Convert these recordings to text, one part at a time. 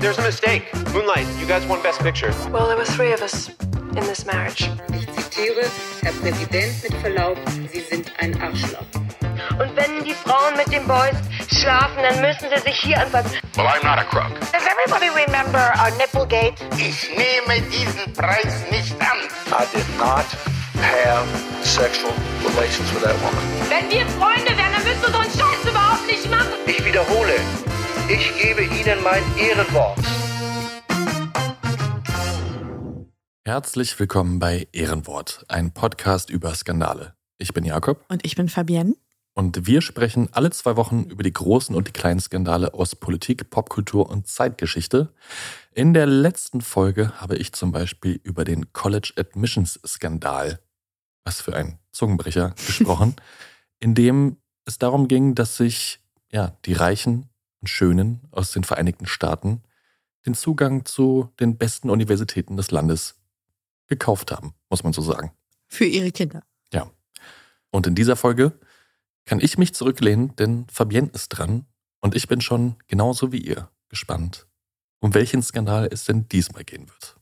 There's a mistake. Moonlight, you guys won Best Picture. Well, there were three of us in this marriage. Ich zitiere, Herr Präsident, mit Verlaub, Sie sind ein Arschloch. Und wenn die Frauen mit den Boys schlafen, dann müssen sie sich hier anfassen. Well, I'm not a crook. Does everybody remember our Nipplegate? Ich nehme diesen Preis nicht an. I did not have sexual relations with that woman. Wenn wir Freunde wären, dann müsstest du so einen Scheiß überhaupt nicht machen. Ich wiederhole, ich gebe Ihnen mein Ehrenwort. Herzlich willkommen bei Ehrenwort, ein Podcast über Skandale. Ich bin Jakob Und ich bin Fabienne. und wir sprechen alle zwei Wochen über die großen und die kleinen Skandale aus Politik, Popkultur und Zeitgeschichte. In der letzten Folge habe ich zum Beispiel über den College Admissions Skandal, was für ein Zungenbrecher, gesprochen, in dem es darum ging, dass sich ja, die Reichen Schönen aus den Vereinigten Staaten den Zugang zu den besten Universitäten des Landes gekauft haben, muss man so sagen. Für ihre Kinder. Ja. Und in dieser Folge kann ich mich zurücklehnen, denn Fabienne ist dran und ich bin schon genauso wie ihr gespannt, um welchen Skandal es denn diesmal gehen wird.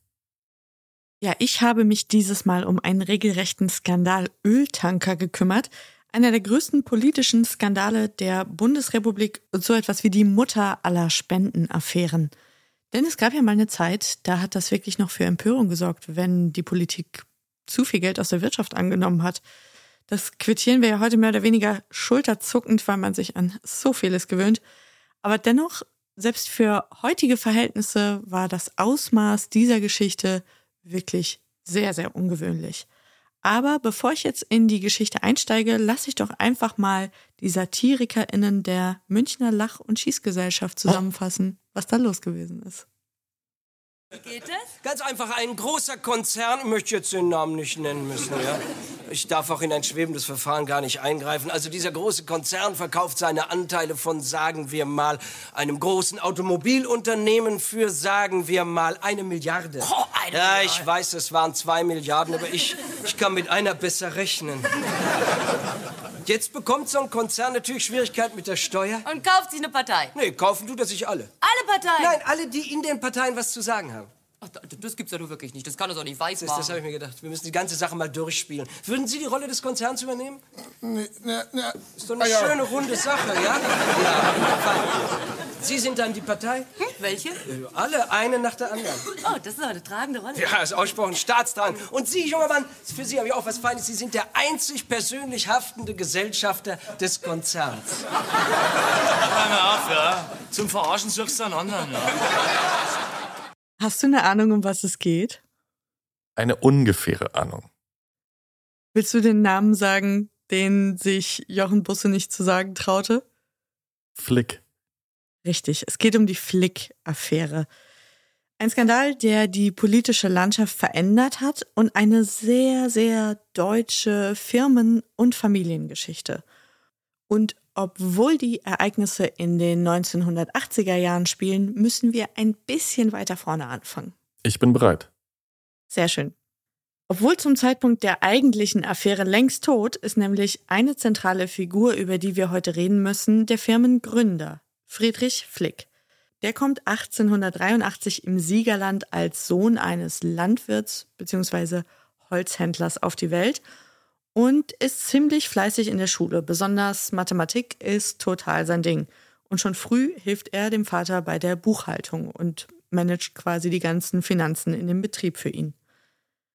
Ja, ich habe mich dieses Mal um einen regelrechten Skandal Öltanker gekümmert. Einer der größten politischen Skandale der Bundesrepublik und so etwas wie die Mutter aller Spendenaffären. Denn es gab ja mal eine Zeit, da hat das wirklich noch für Empörung gesorgt, wenn die Politik zu viel Geld aus der Wirtschaft angenommen hat. Das quittieren wir ja heute mehr oder weniger schulterzuckend, weil man sich an so vieles gewöhnt. Aber dennoch, selbst für heutige Verhältnisse war das Ausmaß dieser Geschichte wirklich sehr, sehr ungewöhnlich. Aber bevor ich jetzt in die Geschichte einsteige, lasse ich doch einfach mal die SatirikerInnen der Münchner Lach- und Schießgesellschaft zusammenfassen, was da los gewesen ist. Geht es? Ganz einfach, ein großer Konzern, ich möchte jetzt den Namen nicht nennen müssen, ja. Ich darf auch in ein schwebendes Verfahren gar nicht eingreifen. Also dieser große Konzern verkauft seine Anteile von, sagen wir mal, einem großen Automobilunternehmen für, sagen wir mal, eine Milliarde. Oh, eine ja, ich weiß, es waren zwei Milliarden, aber ich, ich kann mit einer besser rechnen. Jetzt bekommt so ein Konzern natürlich Schwierigkeiten mit der Steuer. Und kauft sich eine Partei. Nee, kaufen tut er sich alle. Alle Parteien. Nein, alle, die in den Parteien was zu sagen haben. Ach, da- das gibt's ja nur wirklich nicht. Das kann er doch nicht weiß Das, das habe ich machen. mir gedacht. Wir müssen die ganze Sache mal durchspielen. Würden Sie die Rolle des Konzerns übernehmen? Ist doch eine schöne, runde Sache, ja? Ja. Sie sind dann die Partei? Hm? Welche? Äh, Alle, eine nach der anderen. Oh, das ist doch eine tragende Rolle. Ja, ist ausgesprochen staatstragend. Und Sie, junger Mann, für Sie habe ich auch was Feines. Sie sind der einzig persönlich haftende Gesellschafter des Konzerns. Hör mal auf, ja. Zum Verarschen suchst du einen anderen, ja. Hast du eine Ahnung, um was es geht? Eine ungefähre Ahnung. Willst du den Namen sagen, den sich Jochen Busse nicht zu sagen traute? Flick. Richtig, es geht um die Flick-Affäre. Ein Skandal, der die politische Landschaft verändert hat und eine sehr, sehr deutsche Firmen- und Familiengeschichte. Und obwohl die Ereignisse in den 1980er Jahren spielen, müssen wir ein bisschen weiter vorne anfangen. Ich bin bereit. Sehr schön. Obwohl zum Zeitpunkt der eigentlichen Affäre längst tot, ist nämlich eine zentrale Figur, über die wir heute reden müssen, der Firmengründer, Friedrich Flick. Der kommt 1883 im Siegerland als Sohn eines Landwirts bzw. Holzhändlers auf die Welt und ist ziemlich fleißig in der Schule. Besonders Mathematik ist total sein Ding. Und schon früh hilft er dem Vater bei der Buchhaltung und managt quasi die ganzen Finanzen in dem Betrieb für ihn.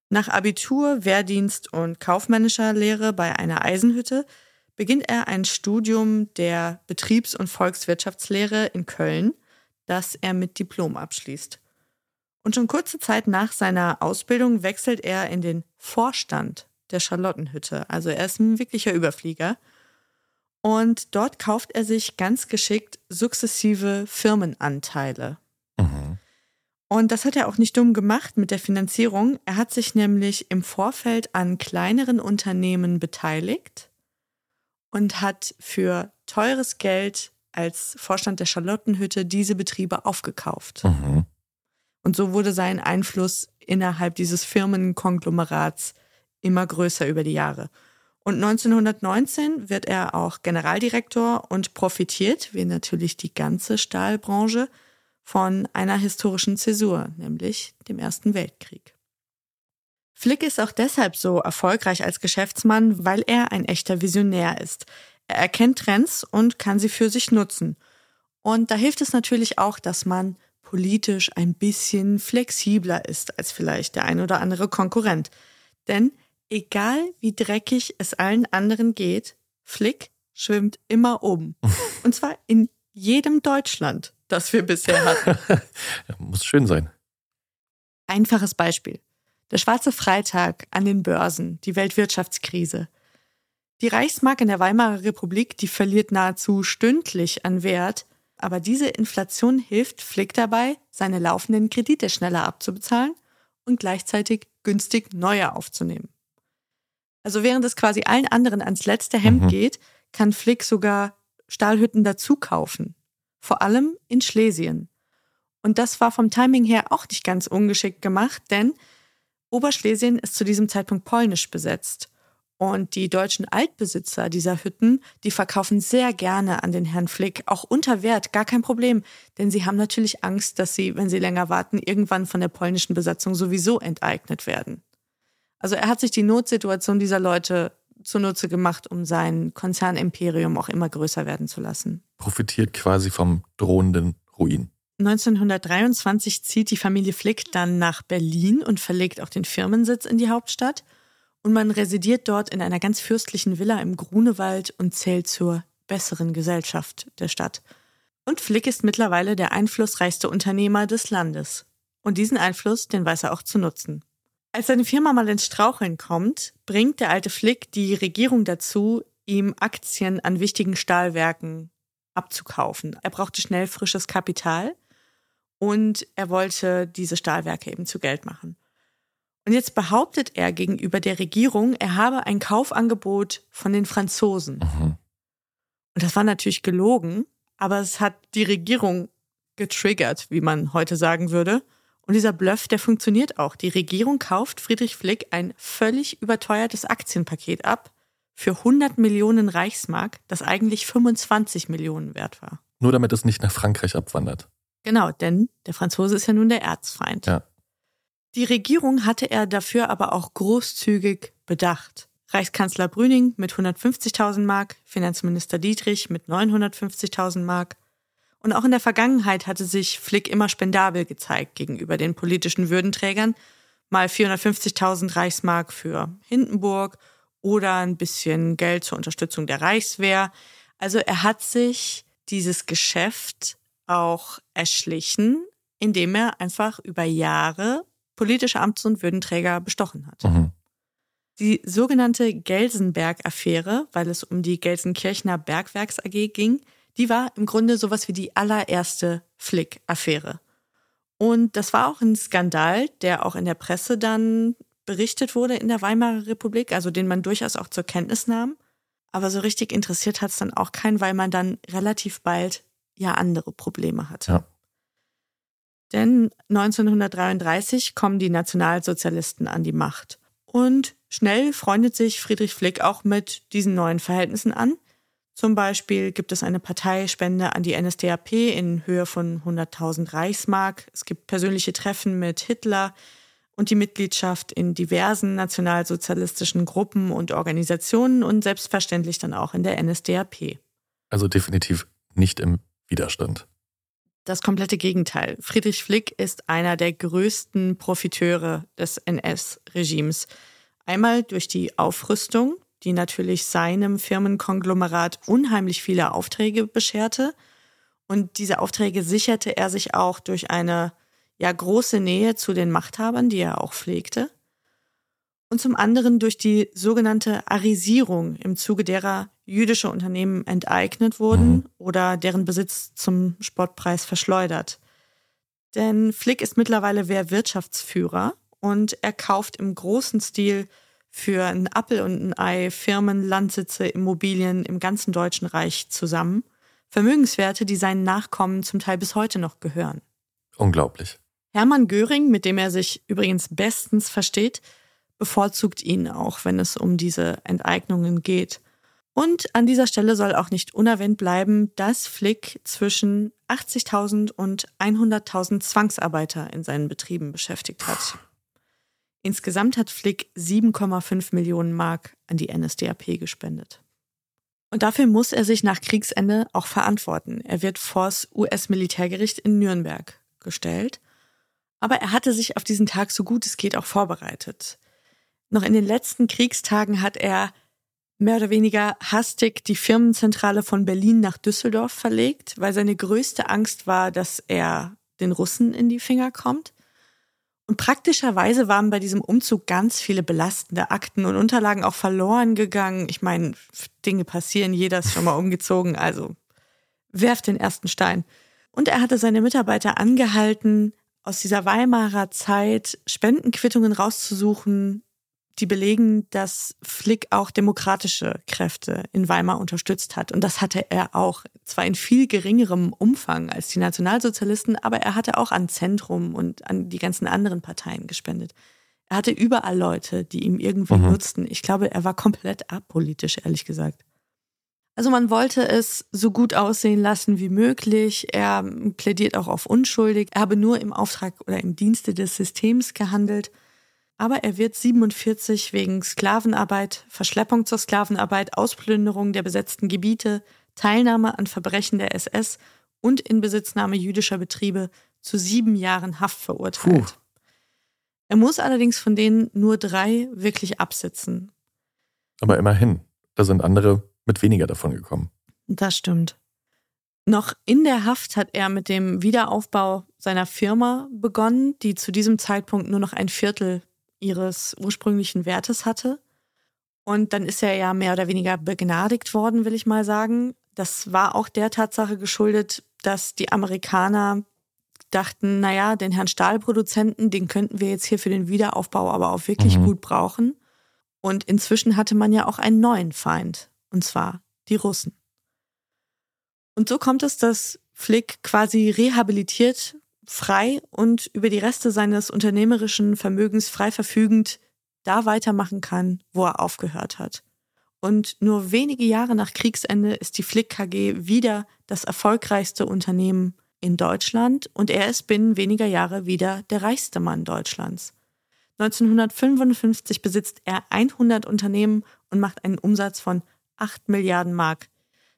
Nach Abitur, Wehrdienst und kaufmännischer Lehre bei einer Eisenhütte beginnt er ein Studium der Betriebs- und Volkswirtschaftslehre in Köln, das er mit Diplom abschließt. Und schon kurze Zeit nach seiner Ausbildung wechselt er in den Vorstand der Charlottenhütte. Also er ist ein wirklicher Überflieger. Und dort kauft er sich ganz geschickt sukzessive Firmenanteile. Mhm. Und das hat er auch nicht dumm gemacht mit der Finanzierung. Er hat sich nämlich im Vorfeld an kleineren Unternehmen beteiligt und hat für teures Geld als Vorstand der Charlottenhütte diese Betriebe aufgekauft. Mhm. Und so wurde sein Einfluss innerhalb dieses Firmenkonglomerats immer größer über die Jahre. Und 1919 wird er auch Generaldirektor und profitiert, wie natürlich die ganze Stahlbranche, von einer historischen Zäsur, nämlich dem Ersten Weltkrieg. Flick ist auch deshalb so erfolgreich als Geschäftsmann, weil er ein echter Visionär ist. Er erkennt Trends und kann sie für sich nutzen. Und da hilft es natürlich auch, dass man politisch ein bisschen flexibler ist als vielleicht der ein oder andere Konkurrent. Denn egal wie dreckig es allen anderen geht, Flick schwimmt immer oben. Und zwar in jedem Deutschland, das wir bisher hatten. muss schön sein. Einfaches Beispiel. Der schwarze Freitag an den Börsen, die Weltwirtschaftskrise. Die Reichsmark in der Weimarer Republik, die verliert nahezu stündlich an Wert, aber diese Inflation hilft Flick dabei, seine laufenden Kredite schneller abzubezahlen und gleichzeitig günstig neue aufzunehmen. Also während es quasi allen anderen ans letzte Hemd Mhm. geht, kann Flick sogar Stahlhütten dazu kaufen. Vor allem in Schlesien. Und das war vom Timing her auch nicht ganz ungeschickt gemacht, denn Oberschlesien ist zu diesem Zeitpunkt polnisch besetzt. Und die deutschen Altbesitzer dieser Hütten, die verkaufen sehr gerne an den Herrn Flick, auch unter Wert, gar kein Problem. Denn sie haben natürlich Angst, dass sie, wenn sie länger warten, irgendwann von der polnischen Besatzung sowieso enteignet werden. Also er hat sich die Notsituation dieser Leute zunutze gemacht, um sein Konzernimperium auch immer größer werden zu lassen. Profitiert quasi vom drohenden Ruin. 1923 zieht die Familie Flick dann nach Berlin und verlegt auch den Firmensitz in die Hauptstadt. Und man residiert dort in einer ganz fürstlichen Villa im Grunewald und zählt zur besseren Gesellschaft der Stadt. Und Flick ist mittlerweile der einflussreichste Unternehmer des Landes. Und diesen Einfluss, den weiß er auch zu nutzen. Als seine Firma mal ins Straucheln kommt, bringt der alte Flick die Regierung dazu, ihm Aktien an wichtigen Stahlwerken abzukaufen. Er brauchte schnell frisches Kapital und er wollte diese Stahlwerke eben zu Geld machen. Und jetzt behauptet er gegenüber der Regierung, er habe ein Kaufangebot von den Franzosen. Mhm. Und das war natürlich gelogen, aber es hat die Regierung getriggert, wie man heute sagen würde. Und dieser Bluff, der funktioniert auch. Die Regierung kauft Friedrich Flick ein völlig überteuertes Aktienpaket ab für 100 Millionen Reichsmark, das eigentlich 25 Millionen wert war. Nur damit es nicht nach Frankreich abwandert. Genau, denn der Franzose ist ja nun der Erzfeind. Ja. Die Regierung hatte er dafür aber auch großzügig bedacht. Reichskanzler Brüning mit 150.000 Mark, Finanzminister Dietrich mit 950.000 Mark. Und auch in der Vergangenheit hatte sich Flick immer spendabel gezeigt gegenüber den politischen Würdenträgern. Mal 450.000 Reichsmark für Hindenburg oder ein bisschen Geld zur Unterstützung der Reichswehr. Also er hat sich dieses Geschäft auch erschlichen, indem er einfach über Jahre politische Amts- und Würdenträger bestochen hat. Mhm. Die sogenannte Gelsenberg-Affäre, weil es um die Gelsenkirchener Bergwerks AG ging, die war im Grunde sowas wie die allererste Flick-Affäre. Und das war auch ein Skandal, der auch in der Presse dann berichtet wurde in der Weimarer Republik, also den man durchaus auch zur Kenntnis nahm. Aber so richtig interessiert hat es dann auch keinen, weil man dann relativ bald ja andere Probleme hatte. Ja. Denn 1933 kommen die Nationalsozialisten an die Macht. Und schnell freundet sich Friedrich Flick auch mit diesen neuen Verhältnissen an. Zum Beispiel gibt es eine Parteispende an die NSDAP in Höhe von 100.000 Reichsmark. Es gibt persönliche Treffen mit Hitler und die Mitgliedschaft in diversen nationalsozialistischen Gruppen und Organisationen und selbstverständlich dann auch in der NSDAP. Also definitiv nicht im Widerstand. Das komplette Gegenteil. Friedrich Flick ist einer der größten Profiteure des NS-Regimes. Einmal durch die Aufrüstung, die natürlich seinem Firmenkonglomerat unheimlich viele Aufträge bescherte. Und diese Aufträge sicherte er sich auch durch eine ja große Nähe zu den Machthabern, die er auch pflegte. und zum anderen durch die sogenannte Arisierung, im Zuge derer jüdische Unternehmen enteignet wurden mhm. oder deren Besitz zum Spottpreis verschleudert. Denn Flick ist mittlerweile Wehrwirtschaftsführer und er kauft im großen Stil für einen Appel und ein Ei Firmen, Landsitze, Immobilien im ganzen Deutschen Reich zusammen. Vermögenswerte, die seinen Nachkommen zum Teil bis heute noch gehören. Unglaublich. Hermann Göring, mit dem er sich übrigens bestens versteht, bevorzugt ihn auch, wenn es um diese Enteignungen geht. Und an dieser Stelle soll auch nicht unerwähnt bleiben, dass Flick zwischen 80.000 und 100.000 Zwangsarbeiter in seinen Betrieben beschäftigt hat. Insgesamt hat Flick 7,5 Millionen Mark an die NSDAP gespendet. Und dafür muss er sich nach Kriegsende auch verantworten. Er wird vors US-Militärgericht in Nürnberg gestellt. Aber er hatte sich auf diesen Tag so gut es geht auch vorbereitet. Noch in den letzten Kriegstagen hat er mehr oder weniger hastig die Firmenzentrale von Berlin nach Düsseldorf verlegt, weil seine größte Angst war, dass er den Russen in die Finger kommt. Und praktischerweise waren bei diesem Umzug ganz viele belastende Akten und Unterlagen auch verloren gegangen. Ich meine, Dinge passieren, jeder ist schon mal umgezogen, also werft den ersten Stein. Und er hatte seine Mitarbeiter angehalten, aus dieser Weimarer Zeit Spendenquittungen rauszusuchen, die belegen, dass Flick auch demokratische Kräfte in Weimar unterstützt hat. Und das hatte er auch, zwar in viel geringerem Umfang als die Nationalsozialisten, aber er hatte auch an Zentrum und an die ganzen anderen Parteien gespendet. Er hatte überall Leute, die ihm irgendwie mhm. nutzten. Ich glaube, er war komplett apolitisch, ehrlich gesagt. Also man wollte es so gut aussehen lassen wie möglich. Er plädiert auch auf unschuldig. Er habe nur im Auftrag oder im Dienste des Systems gehandelt aber er wird 47 wegen Sklavenarbeit, Verschleppung zur Sklavenarbeit, Ausplünderung der besetzten Gebiete, Teilnahme an Verbrechen der SS und Inbesitznahme jüdischer Betriebe zu sieben Jahren Haft verurteilt. Puh. Er muss allerdings von denen nur drei wirklich absitzen. Aber immerhin, da sind andere mit weniger davon gekommen. Das stimmt. Noch in der Haft hat er mit dem Wiederaufbau seiner Firma begonnen, die zu diesem Zeitpunkt nur noch ein Viertel ihres ursprünglichen Wertes hatte. Und dann ist er ja mehr oder weniger begnadigt worden, will ich mal sagen. Das war auch der Tatsache geschuldet, dass die Amerikaner dachten, naja, den Herrn Stahlproduzenten, den könnten wir jetzt hier für den Wiederaufbau aber auch wirklich mhm. gut brauchen. Und inzwischen hatte man ja auch einen neuen Feind, und zwar die Russen. Und so kommt es, dass Flick quasi rehabilitiert frei und über die Reste seines unternehmerischen Vermögens frei verfügend da weitermachen kann, wo er aufgehört hat. Und nur wenige Jahre nach Kriegsende ist die Flick KG wieder das erfolgreichste Unternehmen in Deutschland und er ist binnen weniger Jahre wieder der reichste Mann Deutschlands. 1955 besitzt er 100 Unternehmen und macht einen Umsatz von 8 Milliarden Mark.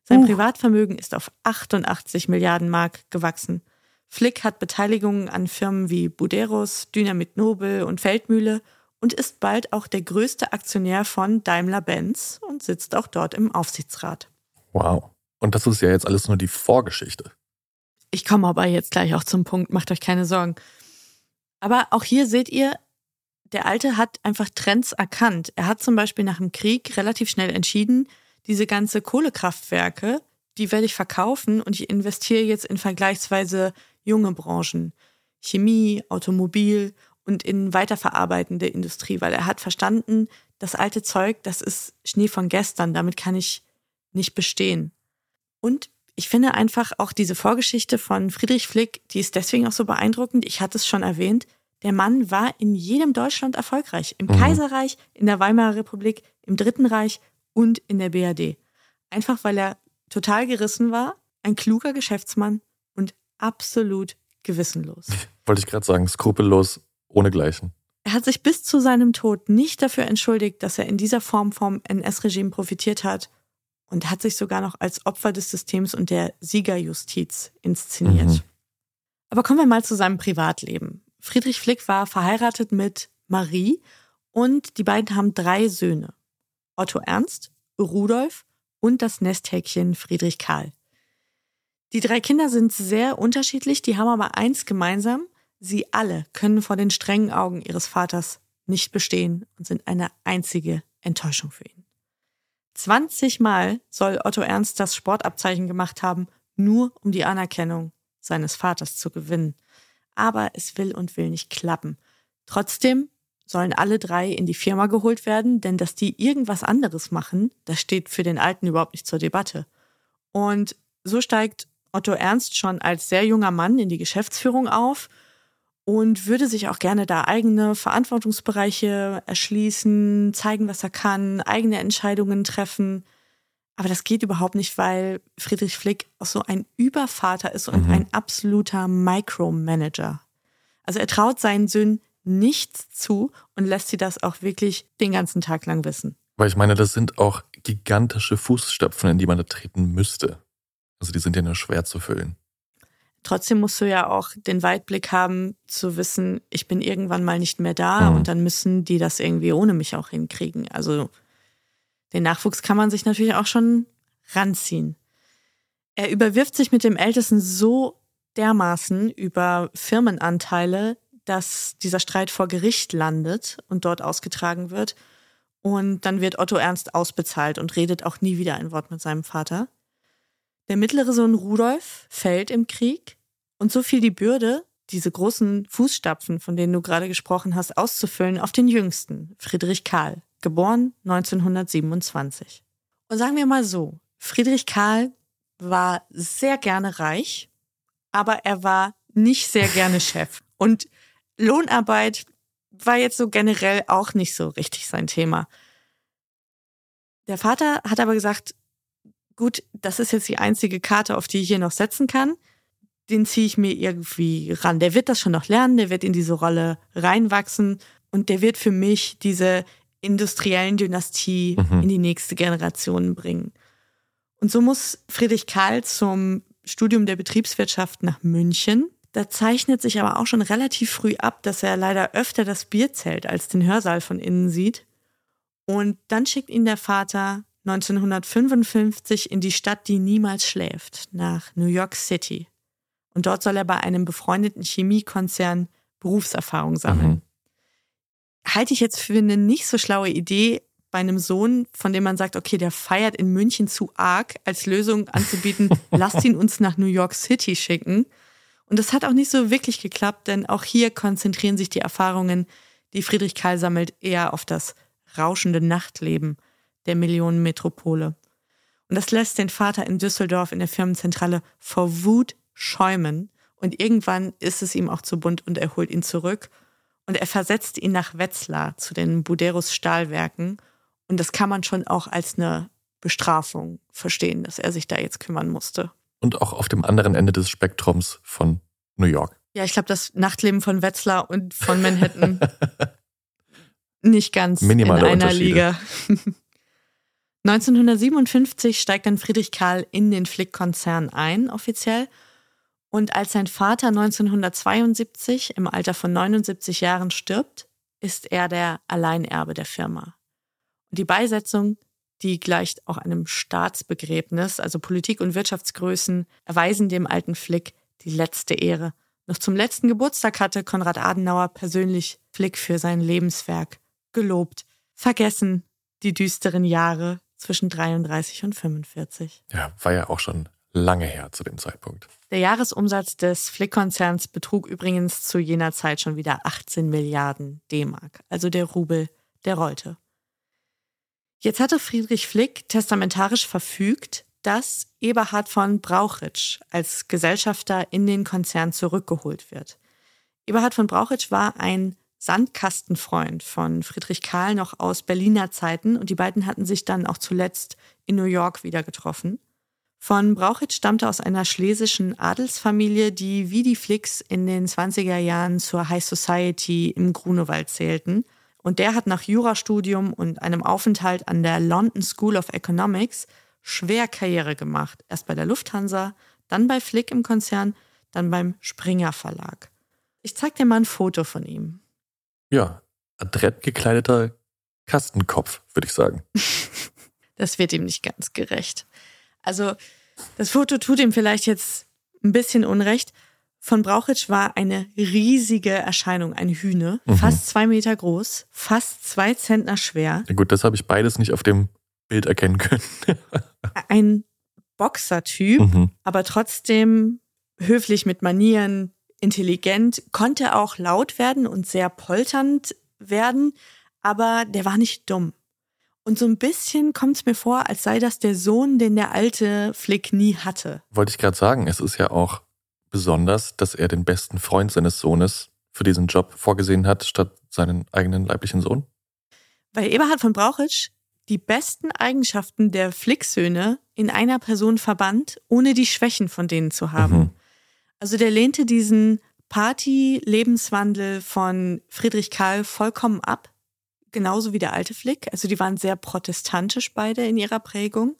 Sein. Privatvermögen ist auf 88 Milliarden Mark gewachsen. Flick hat Beteiligungen an Firmen wie Buderus, Dynamit Nobel und Feldmühle und ist bald auch der größte Aktionär von Daimler-Benz und sitzt auch dort im Aufsichtsrat. Wow. Und das ist ja jetzt alles nur die Vorgeschichte. Ich komme aber jetzt gleich auch zum Punkt, macht euch keine Sorgen. Aber auch hier seht ihr, der Alte hat einfach Trends erkannt. Er hat zum Beispiel nach dem Krieg relativ schnell entschieden, diese ganze Kohlekraftwerke, die werde ich verkaufen und ich investiere jetzt in vergleichsweise junge Branchen, Chemie, Automobil und in weiterverarbeitende Industrie, weil er hat verstanden, das alte Zeug, das ist Schnee von gestern, damit kann ich nicht bestehen. Und ich finde einfach auch diese Vorgeschichte von Friedrich Flick, die ist deswegen auch so beeindruckend. Ich hatte es schon erwähnt. Der Mann war in jedem Deutschland erfolgreich. Im mhm. Kaiserreich, in der Weimarer Republik, im Dritten Reich und in der BRD. Einfach weil er total gerissen war, ein kluger Geschäftsmann absolut gewissenlos. Wollte ich gerade sagen, skrupellos, ohnegleichen. Er hat sich bis zu seinem Tod nicht dafür entschuldigt, dass er in dieser Form vom NS-Regime profitiert hat und hat sich sogar noch als Opfer des Systems und der Siegerjustiz inszeniert. Mhm. Aber kommen wir mal zu seinem Privatleben. Friedrich Flick war verheiratet mit Marie und die beiden haben drei Söhne. Otto Ernst, Rudolf und das Nesthäkchen Friedrich Karl. Die drei Kinder sind sehr unterschiedlich, die haben aber eins gemeinsam. Sie alle können vor den strengen Augen ihres Vaters nicht bestehen und sind eine einzige Enttäuschung für ihn. 20 Mal soll Otto Ernst das Sportabzeichen gemacht haben, nur um die Anerkennung seines Vaters zu gewinnen. Aber es will und will nicht klappen. Trotzdem sollen alle drei in die Firma geholt werden, denn dass die irgendwas anderes machen, das steht für den Alten überhaupt nicht zur Debatte. Und so steigt Otto Ernst schon als sehr junger Mann in die Geschäftsführung auf und würde sich auch gerne da eigene Verantwortungsbereiche erschließen, zeigen, was er kann, eigene Entscheidungen treffen. Aber das geht überhaupt nicht, weil Friedrich Flick auch so ein Übervater ist und mhm. ein absoluter Micromanager. Also er traut seinen Söhnen nichts zu und lässt sie das auch wirklich den ganzen Tag lang wissen. Weil ich meine, das sind auch gigantische Fußstapfen, in die man da treten müsste. Also die sind ja nur schwer zu füllen. Trotzdem musst du ja auch den Weitblick haben, zu wissen, ich bin irgendwann mal nicht mehr da mhm. und dann müssen die das irgendwie ohne mich auch hinkriegen. Also den Nachwuchs kann man sich natürlich auch schon ranziehen. Er überwirft sich mit dem Ältesten so dermaßen über Firmenanteile, dass dieser Streit vor Gericht landet und dort ausgetragen wird. Und dann wird Otto Ernst ausbezahlt und redet auch nie wieder ein Wort mit seinem Vater. Der mittlere Sohn Rudolf fällt im Krieg und so fiel die Bürde, diese großen Fußstapfen, von denen du gerade gesprochen hast, auszufüllen, auf den jüngsten, Friedrich Karl, geboren 1927. Und sagen wir mal so, Friedrich Karl war sehr gerne reich, aber er war nicht sehr gerne Chef. Und Lohnarbeit war jetzt so generell auch nicht so richtig sein Thema. Der Vater hat aber gesagt, gut, das ist jetzt die einzige Karte, auf die ich hier noch setzen kann. Den ziehe ich mir irgendwie ran. Der wird das schon noch lernen, der wird in diese Rolle reinwachsen und der wird für mich diese industriellen Dynastie mhm. in die nächste Generation bringen. Und so muss Friedrich Karl zum Studium der Betriebswirtschaft nach München. Da zeichnet sich aber auch schon relativ früh ab, dass er leider öfter das Bierzelt als den Hörsaal von innen sieht. Und dann schickt ihn der Vater 1955 in die Stadt, die niemals schläft, nach New York City. Und dort soll er bei einem befreundeten Chemiekonzern Berufserfahrung sammeln. Mhm. Halte ich jetzt für eine nicht so schlaue Idee, bei einem Sohn, von dem man sagt, okay, der feiert in München zu arg, als Lösung anzubieten, lasst ihn uns nach New York City schicken. Und das hat auch nicht so wirklich geklappt, denn auch hier konzentrieren sich die Erfahrungen, die Friedrich Karl sammelt, eher auf das rauschende Nachtleben der Millionenmetropole. Und das lässt den Vater in Düsseldorf in der Firmenzentrale vor Wut schäumen. Und irgendwann ist es ihm auch zu bunt und er holt ihn zurück. Und er versetzt ihn nach Wetzlar zu den Buderus Stahlwerken. Und das kann man schon auch als eine Bestrafung verstehen, dass er sich da jetzt kümmern musste und auch auf dem anderen Ende des Spektrums von New York. Ja, ich glaube, das Nachtleben von Wetzlar und von Manhattan nicht ganz Minimale in einer Liga. 1957 steigt dann Friedrich Karl in den Flick-Konzern ein, offiziell. Und als sein Vater 1972 im Alter von 79 Jahren stirbt, ist er der Alleinerbe der Firma. Und die Beisetzung die gleicht auch einem Staatsbegräbnis, also Politik- und Wirtschaftsgrößen erweisen dem alten Flick die letzte Ehre. Noch zum letzten Geburtstag hatte Konrad Adenauer persönlich Flick für sein Lebenswerk gelobt. Vergessen die düsteren Jahre zwischen 33 und 45. Ja, war ja auch schon lange her zu dem Zeitpunkt. Der Jahresumsatz des Flick-Konzerns betrug übrigens zu jener Zeit schon wieder 18 Milliarden D-Mark. Also der Rubel, der rollte. Jetzt hatte Friedrich Flick testamentarisch verfügt, dass Eberhard von Brauchitsch als Gesellschafter in den Konzern zurückgeholt wird. Eberhard von Brauchitsch war ein Sandkastenfreund von Friedrich Karl noch aus Berliner Zeiten und die beiden hatten sich dann auch zuletzt in New York wieder getroffen. Von Brauchitsch stammte aus einer schlesischen Adelsfamilie, die wie die Flicks in den 20er Jahren zur High Society im Grunewald zählten und der hat nach Jurastudium und einem Aufenthalt an der London School of Economics schwer Karriere gemacht. Erst bei der Lufthansa, dann bei Flick im Konzern, dann beim Springer Verlag. Ich zeig dir mal ein Foto von ihm. Ja, adrett gekleideter Kastenkopf, würde ich sagen. das wird ihm nicht ganz gerecht. Also, das Foto tut ihm vielleicht jetzt ein bisschen Unrecht. Von Brauchitsch war eine riesige Erscheinung, eine Hühne, Mhm. fast zwei Meter groß, fast zwei Zentner schwer, Ja gut, das habe ich beides nicht auf dem Bild erkennen können. ein Boxertyp, Mhm. aber trotzdem höflich mit Manieren, intelligent, konnte auch laut werden und sehr polternd werden, aber der war nicht dumm. Und so ein bisschen kommt es mir vor, als sei das der Sohn, den der alte Flick nie hatte. Wollte ich gerade sagen, es ist ja auch besonders, dass er den besten Freund seines Sohnes für diesen Job vorgesehen hat, statt seinen eigenen leiblichen Sohn. Weil Eberhard von Brauchitsch die besten Eigenschaften der Flicksöhne in einer Person verband, ohne die Schwächen von denen zu haben. Mhm. Also der lehnte diesen Party-Lebenswandel von Friedrich Karl vollkommen ab, genauso wie der alte Flick. Also die waren sehr protestantisch beide in ihrer Prägung.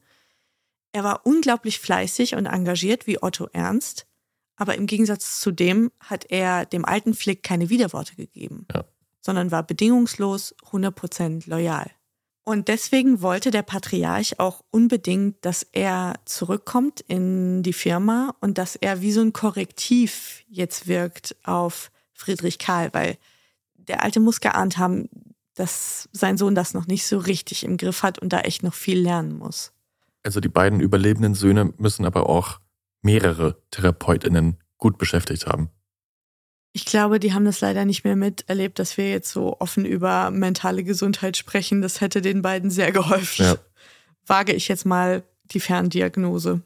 Er war unglaublich fleißig und engagiert wie Otto Ernst, aber im Gegensatz zu dem hat er dem alten Flick keine Widerworte gegeben, Ja. sondern war bedingungslos 100% loyal. Und deswegen wollte der Patriarch auch unbedingt, dass er zurückkommt in die Firma und dass er wie so ein Korrektiv jetzt wirkt auf Friedrich Karl, weil der Alte muss geahnt haben, dass sein Sohn das noch nicht so richtig im Griff hat und da echt noch viel lernen muss. Also die beiden überlebenden Söhne müssen aber auch mehrere TherapeutInnen gut beschäftigt haben. Ich glaube, die haben das leider nicht mehr miterlebt, dass wir jetzt so offen über mentale Gesundheit sprechen. Das hätte den beiden sehr geholfen. Ja. Wage ich jetzt mal die Ferndiagnose.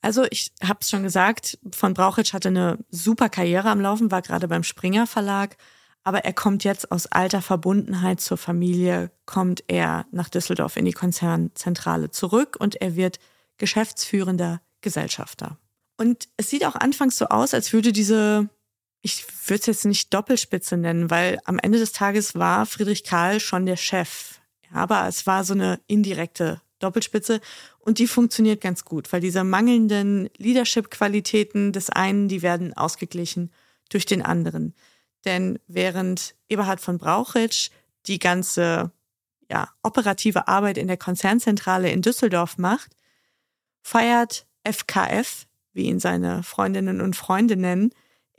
Also ich habe es schon gesagt, von Brauchitsch hatte eine super Karriere am Laufen, war gerade beim Springer Verlag, aber er kommt jetzt aus alter Verbundenheit zur Familie, kommt er nach Düsseldorf in die Konzernzentrale zurück und er wird geschäftsführender Gesellschafter. Und es sieht auch anfangs so aus, als würde diese ich würde es jetzt nicht Doppelspitze nennen, weil am Ende des Tages war Friedrich Karl schon der Chef. Aber es war so eine indirekte Doppelspitze und die funktioniert ganz gut, weil diese mangelnden Leadership-Qualitäten des einen, die werden ausgeglichen durch den anderen. Denn während Eberhard von Brauchitsch die ganze ja, operative Arbeit in der Konzernzentrale in Düsseldorf macht, feiert FKF, wie ihn seine Freundinnen und Freunde nennen,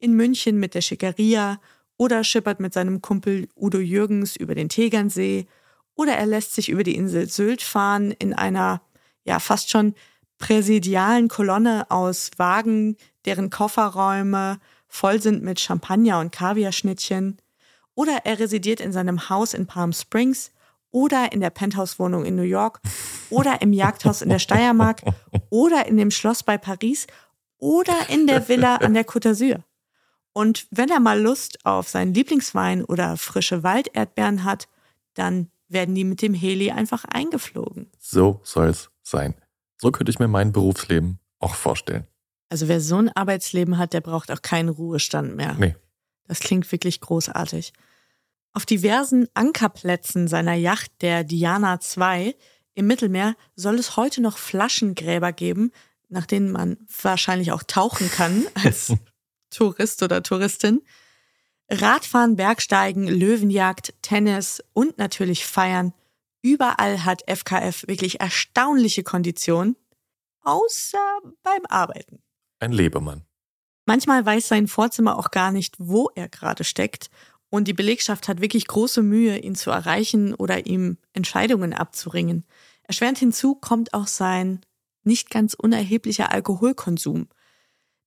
in München mit der Schickeria oder schippert mit seinem Kumpel Udo Jürgens über den Tegernsee oder er lässt sich über die Insel Sylt fahren in einer ja fast schon präsidialen Kolonne aus Wagen, deren Kofferräume voll sind mit Champagner und Kaviarschnittchen oder er residiert in seinem Haus in Palm Springs oder in der Penthouse-Wohnung in New York oder im Jagdhaus in der Steiermark oder in dem Schloss bei Paris oder in der Villa an der Côte d'Azur. Und wenn er mal Lust auf seinen Lieblingswein oder frische Walderdbeeren hat, dann werden die mit dem Heli einfach eingeflogen. So soll's sein. So könnte ich mir mein Berufsleben auch vorstellen. Also wer so ein Arbeitsleben hat, der braucht auch keinen Ruhestand mehr. Nee. Das klingt wirklich großartig. Auf diversen Ankerplätzen seiner Yacht, der Diana II, im Mittelmeer, soll es heute noch Flaschengräber geben, nach denen man wahrscheinlich auch tauchen kann als Tourist oder Touristin. Radfahren, Bergsteigen, Löwenjagd, Tennis und natürlich Feiern. Überall hat FKF wirklich erstaunliche Konditionen, außer beim Arbeiten. Ein Lebemann. Manchmal weiß sein Vorzimmer auch gar nicht, wo er gerade steckt. Und die Belegschaft hat wirklich große Mühe, ihn zu erreichen oder ihm Entscheidungen abzuringen. Erschwerend hinzu kommt auch sein nicht ganz unerheblicher Alkoholkonsum.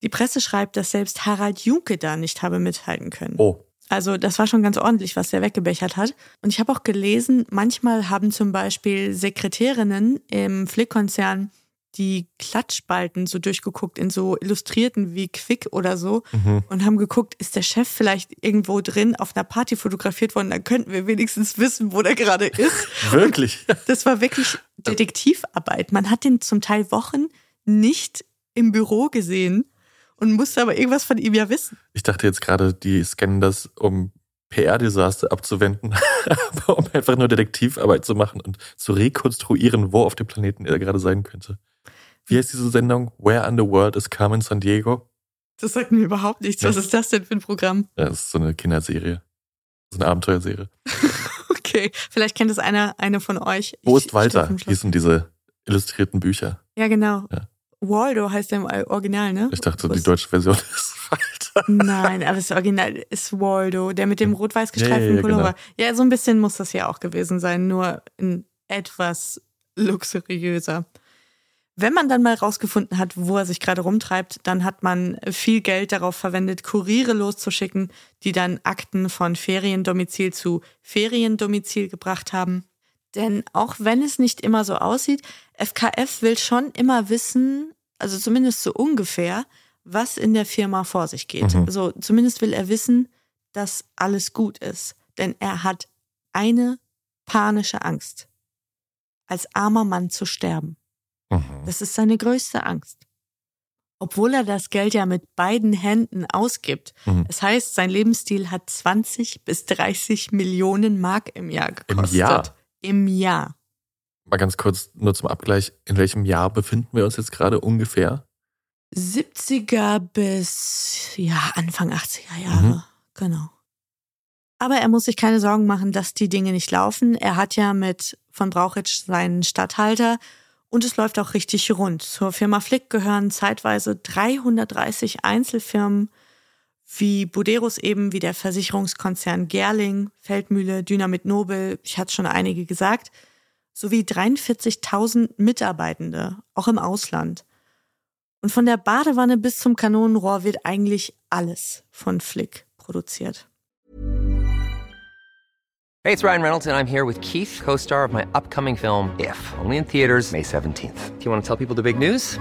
Die Presse schreibt, dass selbst Harald Junke da nicht habe mithalten können. Oh. Also das war schon ganz ordentlich, was er weggebechert hat. Und ich habe auch gelesen, manchmal haben zum Beispiel Sekretärinnen im Flick-Konzern die Klatschspalten so durchgeguckt in so Illustrierten wie Quick oder so Mhm. und haben geguckt, ist der Chef vielleicht irgendwo drin auf einer Party fotografiert worden, dann könnten wir wenigstens wissen, wo der gerade ist. Wirklich? Das war wirklich Detektivarbeit. Man hat den zum Teil Wochen nicht im Büro gesehen und musste aber irgendwas von ihm ja wissen. Ich dachte jetzt gerade, die scannen das, um PR-Desaster abzuwenden, aber um einfach nur Detektivarbeit zu machen und zu rekonstruieren, wo auf dem Planeten er gerade sein könnte. Wie heißt diese Sendung? Where in the World is Carmen San Diego? Das sagt mir überhaupt nichts. Was ist das denn für ein Programm? Das ist so eine Kinderserie. So eine Abenteuerserie. Okay, vielleicht kennt es einer, eine von euch. Wo ist Walter? Hießen diese illustrierten Bücher. Ja, genau. Ja. Waldo heißt der im Original, ne? Ich dachte, die deutsche Version ist Walter. Nein, aber das Original ist Waldo, der mit dem rot-weiß gestreiften Ja, ja, ja, Pullover. genau. Ja, so ein bisschen muss das ja auch gewesen sein, nur in etwas luxuriöser. Wenn man dann mal rausgefunden hat, wo er sich gerade rumtreibt, dann hat man viel Geld darauf verwendet, Kuriere loszuschicken, die dann Akten von Feriendomizil zu Feriendomizil gebracht haben. Denn auch wenn es nicht immer so aussieht, FKF will schon immer wissen, also zumindest so ungefähr, was in der Firma vor sich geht. Mhm. Also zumindest will er wissen, dass alles gut ist. Denn er hat eine panische Angst, als armer Mann zu sterben. Mhm. Das ist seine größte Angst. Obwohl er das Geld ja mit beiden Händen ausgibt. Mhm. Das heißt, sein Lebensstil hat 20 bis 30 Millionen Mark im Jahr Im gekostet. Jahr? Im Jahr. Mal ganz kurz nur zum Abgleich. In welchem Jahr befinden wir uns jetzt gerade ungefähr? 70er bis ja, Anfang 80er Jahre. Mhm. Genau. Aber er muss sich keine Sorgen machen, dass die Dinge nicht laufen. Er hat ja mit von Brauchitsch seinen Statthalter und es läuft auch richtig rund. Zur Firma Flick gehören zeitweise 330 Einzelfirmen, wie Buderus eben, wie der Versicherungskonzern Gerling, Feldmühle, Dynamit Nobel, ich hatte schon einige gesagt, sowie 43.000 Mitarbeitende, auch im Ausland. Und von der Badewanne bis zum Kanonenrohr wird eigentlich alles von Flick produziert. Hey, it's Ryan Reynolds, and I'm here with Keith, co star of my upcoming film, If, only in theaters, May 17th. Do you want to tell people the big news?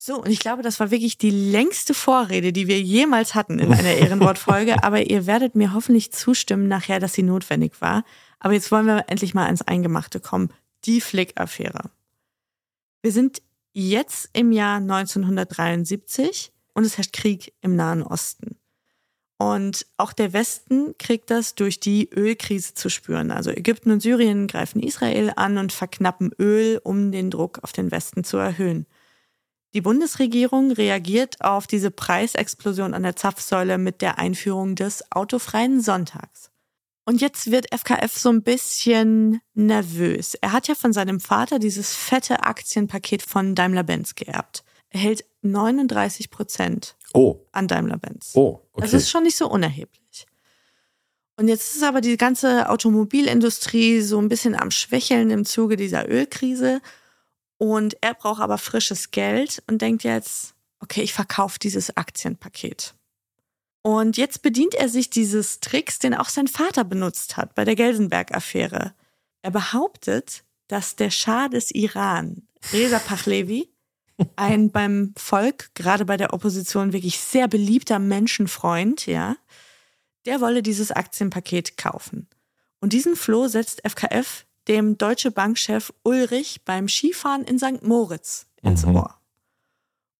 So, und ich glaube, das war wirklich die längste Vorrede, die wir jemals hatten in einer Ehrenwortfolge. Aber ihr werdet mir hoffentlich zustimmen nachher, dass sie notwendig war. Aber jetzt wollen wir endlich mal ans Eingemachte kommen. Die Flick-Affäre. Wir sind jetzt im Jahr 1973 und es herrscht Krieg im Nahen Osten. Und auch der Westen kriegt das durch die Ölkrise zu spüren. Also Ägypten und Syrien greifen Israel an und verknappen Öl, um den Druck auf den Westen zu erhöhen. Die Bundesregierung reagiert auf diese Preisexplosion an der Zapfsäule mit der Einführung des autofreien Sonntags. Und jetzt wird FKF so ein bisschen nervös. Er hat ja von seinem Vater dieses fette Aktienpaket von Daimler-Benz geerbt. Er hält 39 Prozent Oh, an Daimler-Benz. oh, okay. Das ist schon nicht so unerheblich. Und jetzt ist aber die ganze Automobilindustrie so ein bisschen am Schwächeln im Zuge dieser Ölkrise. Und er braucht aber frisches Geld und denkt jetzt, okay, ich verkaufe dieses Aktienpaket. Und jetzt bedient er sich dieses Tricks, den auch sein Vater benutzt hat bei der Gelsenberg-Affäre. Er behauptet, dass der Schah des Iran, Reza Pahlavi, ein beim Volk, gerade bei der Opposition, wirklich sehr beliebter Menschenfreund, ja, der wolle dieses Aktienpaket kaufen. Und diesen Floh setzt FKF dem Deutsche Bankchef Ulrich beim Skifahren in St. Moritz ins Mhm. Ohr.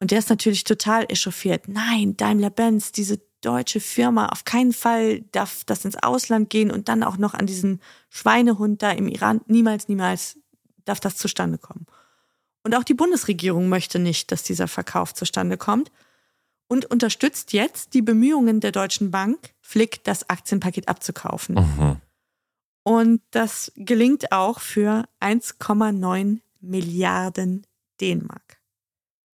Und der ist natürlich total echauffiert. Nein, Daimler-Benz, diese deutsche Firma, auf keinen Fall darf das ins Ausland gehen und dann auch noch an diesen Schweinehund da im Iran. Niemals, niemals darf das zustande kommen. Und auch die Bundesregierung möchte nicht, dass dieser Verkauf zustande kommt und unterstützt jetzt die Bemühungen der Deutschen Bank, Flick das Aktienpaket abzukaufen. Mhm. Und das gelingt auch für 1,9 Milliarden D-Mark.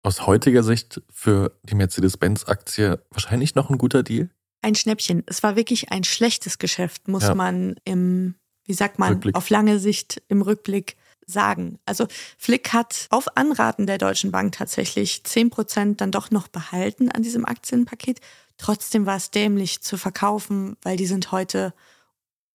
Aus heutiger Sicht für die Mercedes-Benz-Aktie wahrscheinlich noch ein guter Deal. Ein Schnäppchen. Es war wirklich ein schlechtes Geschäft, muss Ja. man im, wie sagt man, Rückblick. auf lange Sicht im Rückblick sagen. Also Flick hat auf Anraten der Deutschen Bank tatsächlich 10 Prozent dann doch noch behalten an diesem Aktienpaket. Trotzdem war es dämlich zu verkaufen, weil die sind heute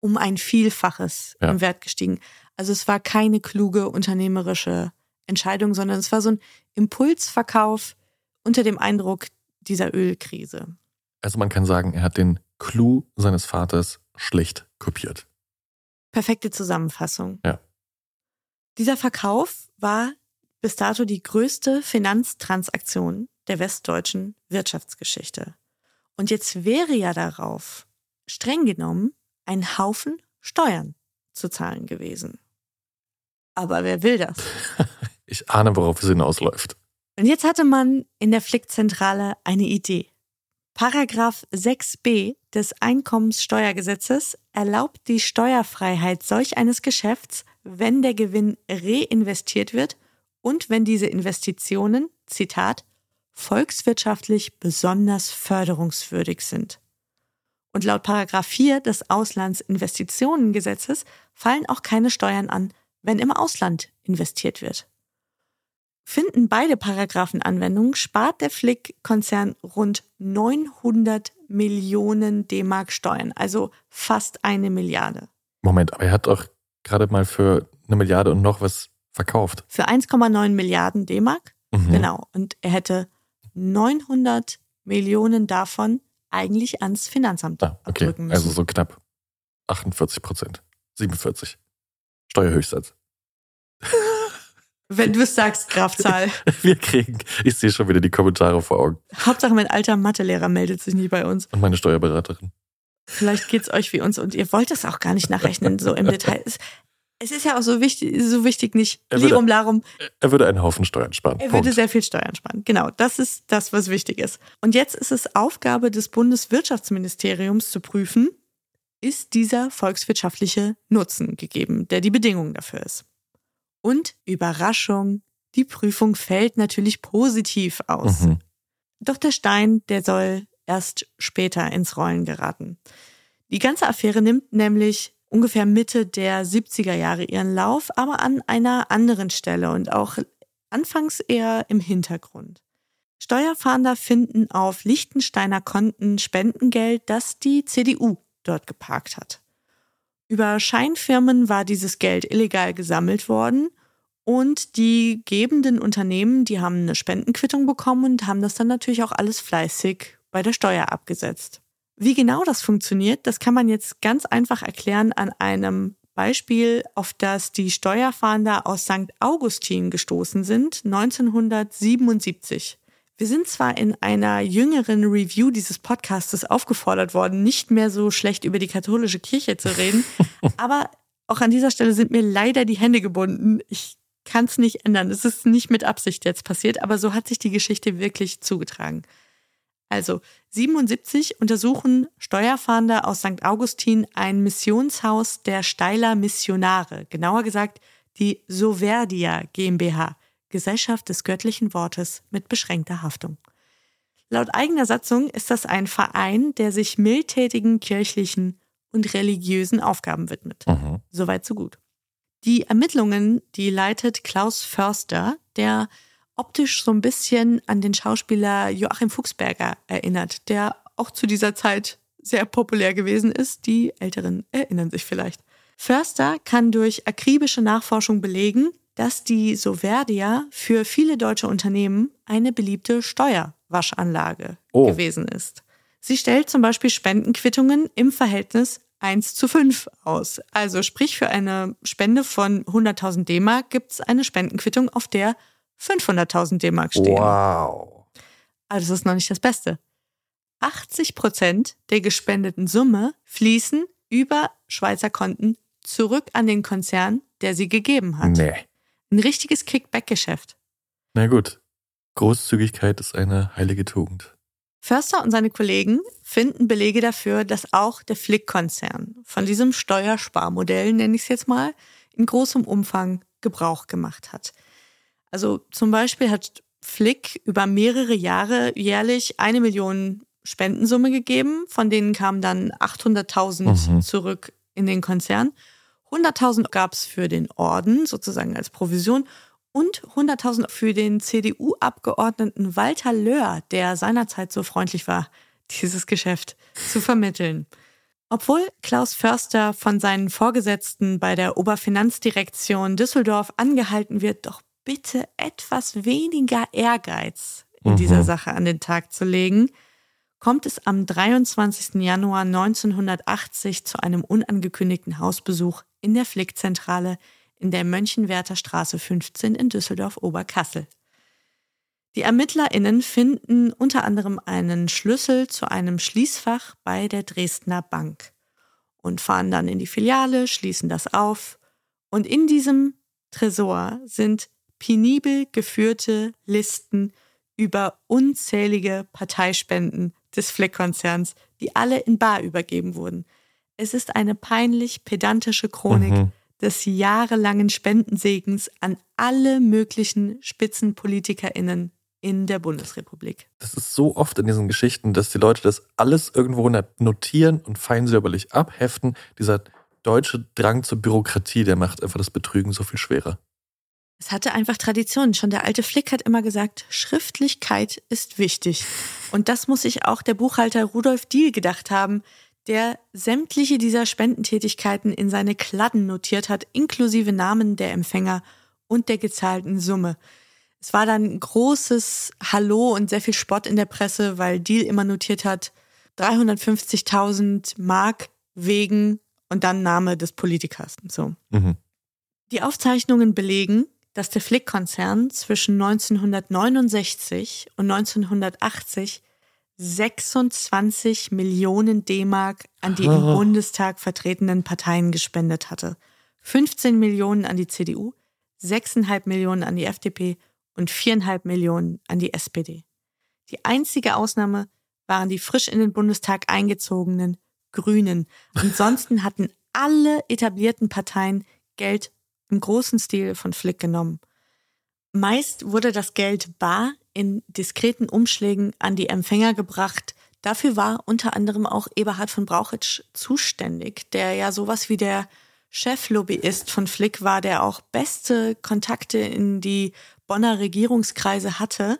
um ein Vielfaches Ja. im Wert gestiegen. Also es war keine kluge unternehmerische Entscheidung, sondern es war so ein Impulsverkauf unter dem Eindruck dieser Ölkrise. Also man kann sagen, er hat den Clou seines Vaters schlecht kopiert. Perfekte Zusammenfassung. Ja. Dieser Verkauf war bis dato die größte Finanztransaktion der westdeutschen Wirtschaftsgeschichte. Und jetzt wäre ja darauf streng genommen ein Haufen Steuern zu zahlen gewesen. Aber wer will das? Ich ahne, worauf es hinausläuft. Und jetzt hatte man in der Flickzentrale eine Idee. Paragraph 6b des Einkommenssteuergesetzes erlaubt die Steuerfreiheit solch eines Geschäfts, wenn der Gewinn reinvestiert wird und wenn diese Investitionen, Zitat, volkswirtschaftlich besonders förderungswürdig sind. Und laut Paragraph 4 des Auslandsinvestitionengesetzes fallen auch keine Steuern an, wenn im Ausland investiert wird. Finden beide Paragraphen Anwendung, spart der Flick-Konzern rund 900 Millionen D-Mark Steuern, also fast eine Milliarde. Moment, aber er hat doch gerade mal für eine Milliarde und noch was verkauft. Für 1,9 Milliarden D-Mark, Mhm. genau. Und er hätte 900 Millionen davon eigentlich ans Finanzamt Ah, okay, abdrücken müssen. also so knapp 48 Prozent. 47. Steuerhöchstsatz. Wenn du es sagst, Grafzahl. Wir kriegen, ich sehe schon wieder die Kommentare vor Augen. Hauptsache mein alter Mathelehrer meldet sich nicht bei uns. Und meine Steuerberaterin. Vielleicht geht's euch wie uns und ihr wollt das auch gar nicht nachrechnen, so im Detail. Es, es ist ja auch so wichtig, so wichtig nicht Er würde- Lirum Larum. Er würde einen Haufen Steuern sparen. Er Punkt. würde sehr viel Steuern sparen. Genau, das ist das, was wichtig ist. Und jetzt ist es Aufgabe des Bundeswirtschaftsministeriums zu prüfen, ist dieser volkswirtschaftliche Nutzen gegeben, der die Bedingung dafür ist. Und Überraschung, die Prüfung fällt natürlich positiv aus. Mhm. Doch der Stein, der soll erst später ins Rollen geraten. Die ganze Affäre nimmt nämlich ungefähr Mitte der 70er Jahre ihren Lauf, aber an einer anderen Stelle und auch anfangs eher im Hintergrund. Steuerfahnder finden auf Liechtensteiner Konten Spendengeld, das die CDU dort geparkt hat. Über Scheinfirmen war dieses Geld illegal gesammelt worden und die gebenden Unternehmen, die haben eine Spendenquittung bekommen und haben das dann natürlich auch alles fleißig bei der Steuer abgesetzt. Wie genau das funktioniert, das kann man jetzt ganz einfach erklären an einem Beispiel, auf das die Steuerfahnder aus St. Augustin gestoßen sind, 1977. Wir sind zwar in einer jüngeren Review dieses Podcastes aufgefordert worden, nicht mehr so schlecht über die katholische Kirche zu reden, aber auch an dieser Stelle sind mir leider die Hände gebunden. Ich kann es nicht ändern. Es ist nicht mit Absicht jetzt passiert, aber so hat sich die Geschichte wirklich zugetragen. Also 77 untersuchen Steuerfahnder aus St. Augustin ein Missionshaus der Steiler Missionare, genauer gesagt die Soverdia GmbH, Gesellschaft des göttlichen Wortes mit beschränkter Haftung. Laut eigener Satzung ist das ein Verein, der sich mildtätigen kirchlichen und religiösen Aufgaben widmet. Mhm. Soweit so gut. Die Ermittlungen, die leitet Klaus Förster, der optisch so ein bisschen an den Schauspieler Joachim Fuchsberger erinnert, der auch zu dieser Zeit sehr populär gewesen ist. Die Älteren erinnern sich vielleicht. Förster kann durch akribische Nachforschung belegen, dass die Soverdia für viele deutsche Unternehmen eine beliebte Steuerwaschanlage Oh. gewesen ist. Sie stellt zum Beispiel Spendenquittungen im Verhältnis 1 zu 5 aus. Also sprich, für eine Spende von 100.000 D-Mark gibt es eine Spendenquittung, auf der 500.000 D-Mark stehen. Wow. Aber das ist noch nicht das Beste. 80 Prozent der gespendeten Summe fließen über Schweizer Konten zurück an den Konzern, der sie gegeben hat. Nee. Ein richtiges Kickback-Geschäft. Na gut. Großzügigkeit ist eine heilige Tugend. Förster und seine Kollegen finden Belege dafür, dass auch der Flick-Konzern von diesem Steuersparmodell, nenne ich es jetzt mal, in großem Umfang Gebrauch gemacht hat. Also zum Beispiel hat Flick über mehrere Jahre jährlich eine Million Spendensumme gegeben, von denen kamen dann 800.000 Mhm. zurück in den Konzern. 100.000 gab es für den Orden, sozusagen als Provision, und 100.000 für den CDU-Abgeordneten Walter Löhr, der seinerzeit so freundlich war, dieses Geschäft zu vermitteln. Obwohl Klaus Förster von seinen Vorgesetzten bei der Oberfinanzdirektion Düsseldorf angehalten wird, doch bitte etwas weniger Ehrgeiz in Mhm. dieser Sache an den Tag zu legen, kommt es am 23. Januar 1980 zu einem unangekündigten Hausbesuch in der Flickzentrale in der Mönchenwerter Straße 15 in Düsseldorf-Oberkassel. Die ErmittlerInnen finden unter anderem einen Schlüssel zu einem Schließfach bei der Dresdner Bank. und fahren dann in die Filiale, schließen das auf. Und in diesem Tresor sind penibel geführte Listen über unzählige Parteispenden des Flick-Konzerns, die alle in Bar übergeben wurden. Es ist eine peinlich pedantische Chronik Mhm. des jahrelangen Spendensegens an alle möglichen SpitzenpolitikerInnen in der Bundesrepublik. Das ist so oft in diesen Geschichten, dass die Leute das alles irgendwo notieren und feinsäuberlich abheften. Dieser deutsche Drang zur Bürokratie, der macht einfach das Betrügen so viel schwerer. Es hatte einfach Tradition. Schon der alte Flick hat immer gesagt, Schriftlichkeit ist wichtig. Und das muss sich auch der Buchhalter Rudolf Diehl gedacht haben, der sämtliche dieser Spendentätigkeiten in seine Kladden notiert hat, inklusive Namen der Empfänger und der gezahlten Summe. Es war dann großes Hallo und sehr viel Spott in der Presse, weil Deal immer notiert hat, 350.000 Mark wegen und dann Name des Politikers. So. Mhm. Die Aufzeichnungen belegen, dass der Flick-Konzern zwischen 1969 und 1980 26 Millionen D-Mark an die im Ah. Bundestag vertretenen Parteien gespendet hatte. 15 Millionen an die CDU, 6,5 Millionen an die FDP und 4,5 Millionen an die SPD. Die einzige Ausnahme waren die frisch in den Bundestag eingezogenen Grünen. Ansonsten hatten alle etablierten Parteien Geld im großen Stil von Flick genommen. Meist wurde das Geld bar in diskreten Umschlägen an die Empfänger gebracht. Dafür war unter anderem auch Eberhard von Brauchitsch zuständig, der ja sowas wie der Cheflobbyist von Flick war, der auch beste Kontakte in die Bonner Regierungskreise hatte.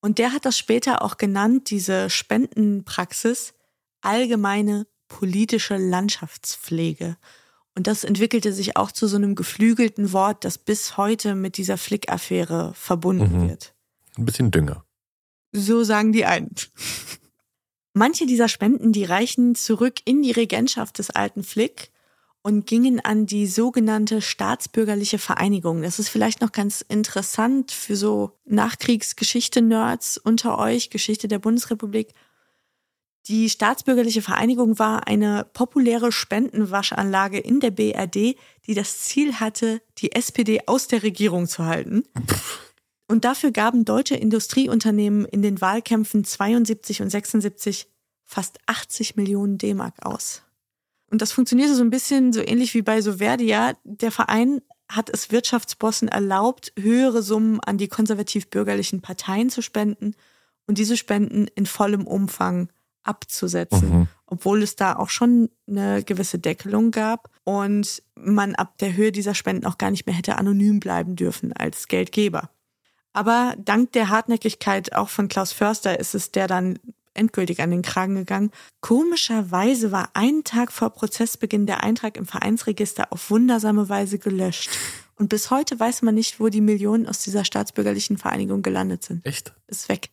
Und der hat das später auch genannt, diese Spendenpraxis, allgemeine politische Landschaftspflege. Und das entwickelte sich auch zu so einem geflügelten Wort, das bis heute mit dieser Flick-Affäre verbunden Mhm. wird. Ein bisschen Dünger. So sagen die einen. Manche dieser Spenden, die reichen zurück in die Regentschaft des alten Flick und gingen an die sogenannte staatsbürgerliche Vereinigung. Das ist vielleicht noch ganz interessant für so Nachkriegsgeschichte-Nerds unter euch, Geschichte der Bundesrepublik. Die staatsbürgerliche Vereinigung war eine populäre Spendenwaschanlage in der BRD, die das Ziel hatte, die SPD aus der Regierung zu halten. Und dafür gaben deutsche Industrieunternehmen in den Wahlkämpfen 72 und 76 fast 80 Millionen D-Mark aus. Und das funktionierte so ein bisschen so ähnlich wie bei Soverdia. Der Verein hat es Wirtschaftsbossen erlaubt, höhere Summen an die konservativ-bürgerlichen Parteien zu spenden und diese Spenden in vollem Umfang abzusetzen, Mhm. obwohl es da auch schon eine gewisse Deckelung gab und man ab der Höhe dieser Spenden auch gar nicht mehr hätte anonym bleiben dürfen als Geldgeber. Aber dank der Hartnäckigkeit auch von Klaus Förster ist es der dann endgültig an den Kragen gegangen. Komischerweise war einen Tag vor Prozessbeginn der Eintrag im Vereinsregister auf wundersame Weise gelöscht. Und bis heute weiß man nicht, wo die Millionen aus dieser staatsbürgerlichen Vereinigung gelandet sind. Echt? Ist weg.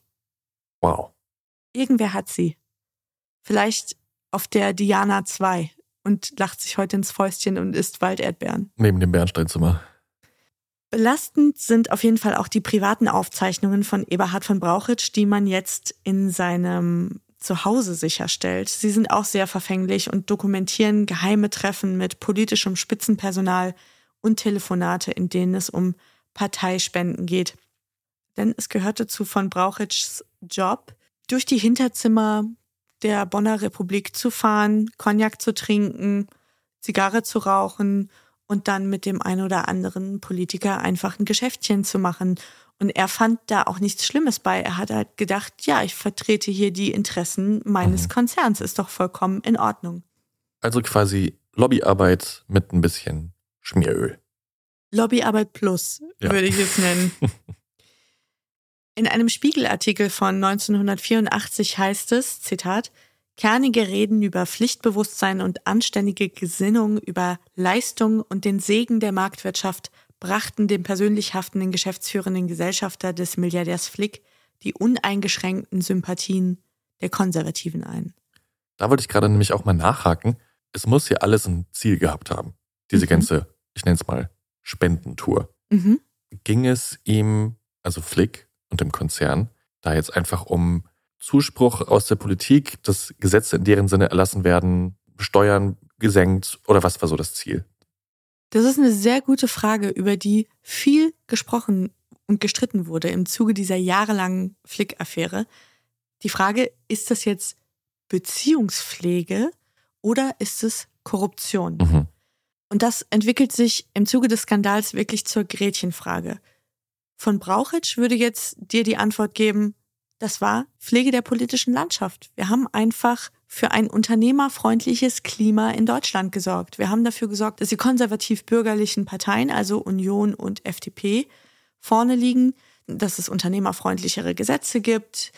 Wow. Irgendwer hat sie. Vielleicht auf der Diana 2 und lacht sich heute ins Fäustchen und isst Walderdbeeren. Neben dem Bernsteinzimmer. Belastend sind auf jeden Fall auch die privaten Aufzeichnungen von Eberhard von Brauchitsch, die man jetzt in seinem Zuhause sicherstellt. Sie sind auch sehr verfänglich und dokumentieren geheime Treffen mit politischem Spitzenpersonal und Telefonate, in denen es um Parteispenden geht. Denn es gehörte zu von Brauchitschs Job, durch die Hinterzimmer der Bonner Republik zu fahren, Cognac zu trinken, Zigarre zu rauchen und dann mit dem ein oder anderen Politiker einfach ein Geschäftchen zu machen. Und er fand da auch nichts Schlimmes bei. Er hat halt gedacht, ja, ich vertrete hier die Interessen meines Konzerns, ist doch vollkommen in Ordnung. Also quasi Lobbyarbeit mit ein bisschen Schmieröl. Lobbyarbeit plus, Ja. würde ich es nennen. In einem Spiegelartikel von 1984 heißt es, Zitat, Kernige Reden über Pflichtbewusstsein und anständige Gesinnung, über Leistung und den Segen der Marktwirtschaft brachten dem persönlich haftenden geschäftsführenden Gesellschafter des Milliardärs Flick die uneingeschränkten Sympathien der Konservativen ein. Da wollte ich gerade nämlich auch mal nachhaken. Es muss ja alles ein Ziel gehabt haben. Diese Mhm. ganze, ich nenne es mal, Spendentour. Mhm. Ging es ihm, also Flick und dem Konzern, da jetzt einfach um Zuspruch aus der Politik, dass Gesetze in deren Sinne erlassen werden, Steuern gesenkt oder was war so das Ziel? Das ist eine sehr gute Frage, über die viel gesprochen und gestritten wurde im Zuge dieser jahrelangen Flick-Affäre. Die Frage, ist das jetzt Beziehungspflege oder ist es Korruption? Mhm. Und das entwickelt sich im Zuge des Skandals wirklich zur Gretchenfrage. Von Brauchitsch würde jetzt dir die Antwort geben, das war Pflege der politischen Landschaft. Wir haben einfach für ein unternehmerfreundliches Klima in Deutschland gesorgt. Wir haben dafür gesorgt, dass die konservativ-bürgerlichen Parteien, also Union und FDP, vorne liegen, dass es unternehmerfreundlichere Gesetze gibt,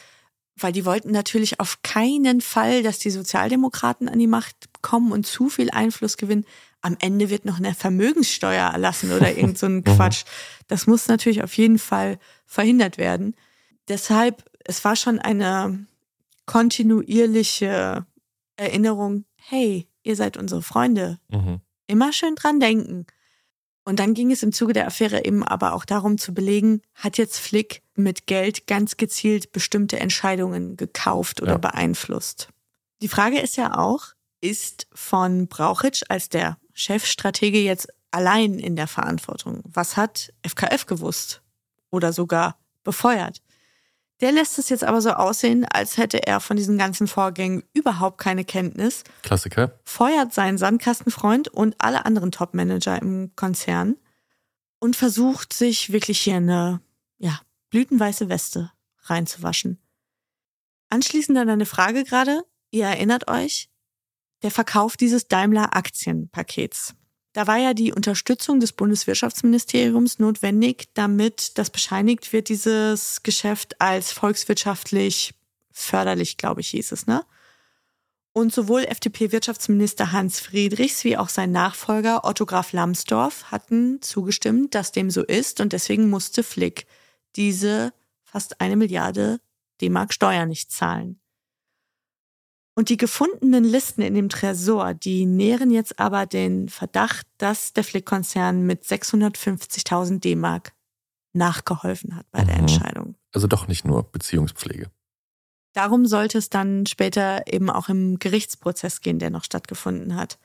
weil die wollten natürlich auf keinen Fall, dass die Sozialdemokraten an die Macht kommen und zu viel Einfluss gewinnen. Am Ende wird noch eine Vermögenssteuer erlassen oder irgend so ein Quatsch. Das muss natürlich auf jeden Fall verhindert werden. Deshalb, es war schon eine kontinuierliche Erinnerung, hey, ihr seid unsere Freunde. Mhm. Immer schön dran denken. Und dann ging es im Zuge der Affäre eben aber auch darum zu belegen, hat jetzt Flick mit Geld ganz gezielt bestimmte Entscheidungen gekauft oder Ja. beeinflusst. Die Frage ist ja auch, ist von Brauchitsch als der Chefstratege jetzt allein in der Verantwortung? Was hat FKF gewusst oder sogar befeuert? Der lässt es jetzt aber so aussehen, als hätte er von diesen ganzen Vorgängen überhaupt keine Kenntnis Klassiker. feuert seinen Sandkastenfreund und alle anderen Topmanager im Konzern und versucht sich wirklich hier eine ja, blütenweiße Weste reinzuwaschen. Anschließend dann eine Frage gerade. Ihr erinnert euch, der Verkauf dieses Daimler-Aktienpakets. Da war ja die Unterstützung des Bundeswirtschaftsministeriums notwendig, damit das bescheinigt wird, dieses Geschäft als volkswirtschaftlich förderlich, glaube ich, hieß es, ne? Und sowohl FDP-Wirtschaftsminister Hans Friedrichs wie auch sein Nachfolger Otto Graf Lambsdorff hatten zugestimmt, dass dem so ist und deswegen musste Flick diese fast eine Milliarde D-Mark Steuer nicht zahlen. Und die gefundenen Listen in dem Tresor, die nähren jetzt aber den Verdacht, dass der Flick-Konzern mit 650.000 D-Mark nachgeholfen hat bei der Mhm. Entscheidung. Also doch nicht nur Beziehungspflege. Darum sollte es dann später eben auch im Gerichtsprozess gehen, der noch stattgefunden hat.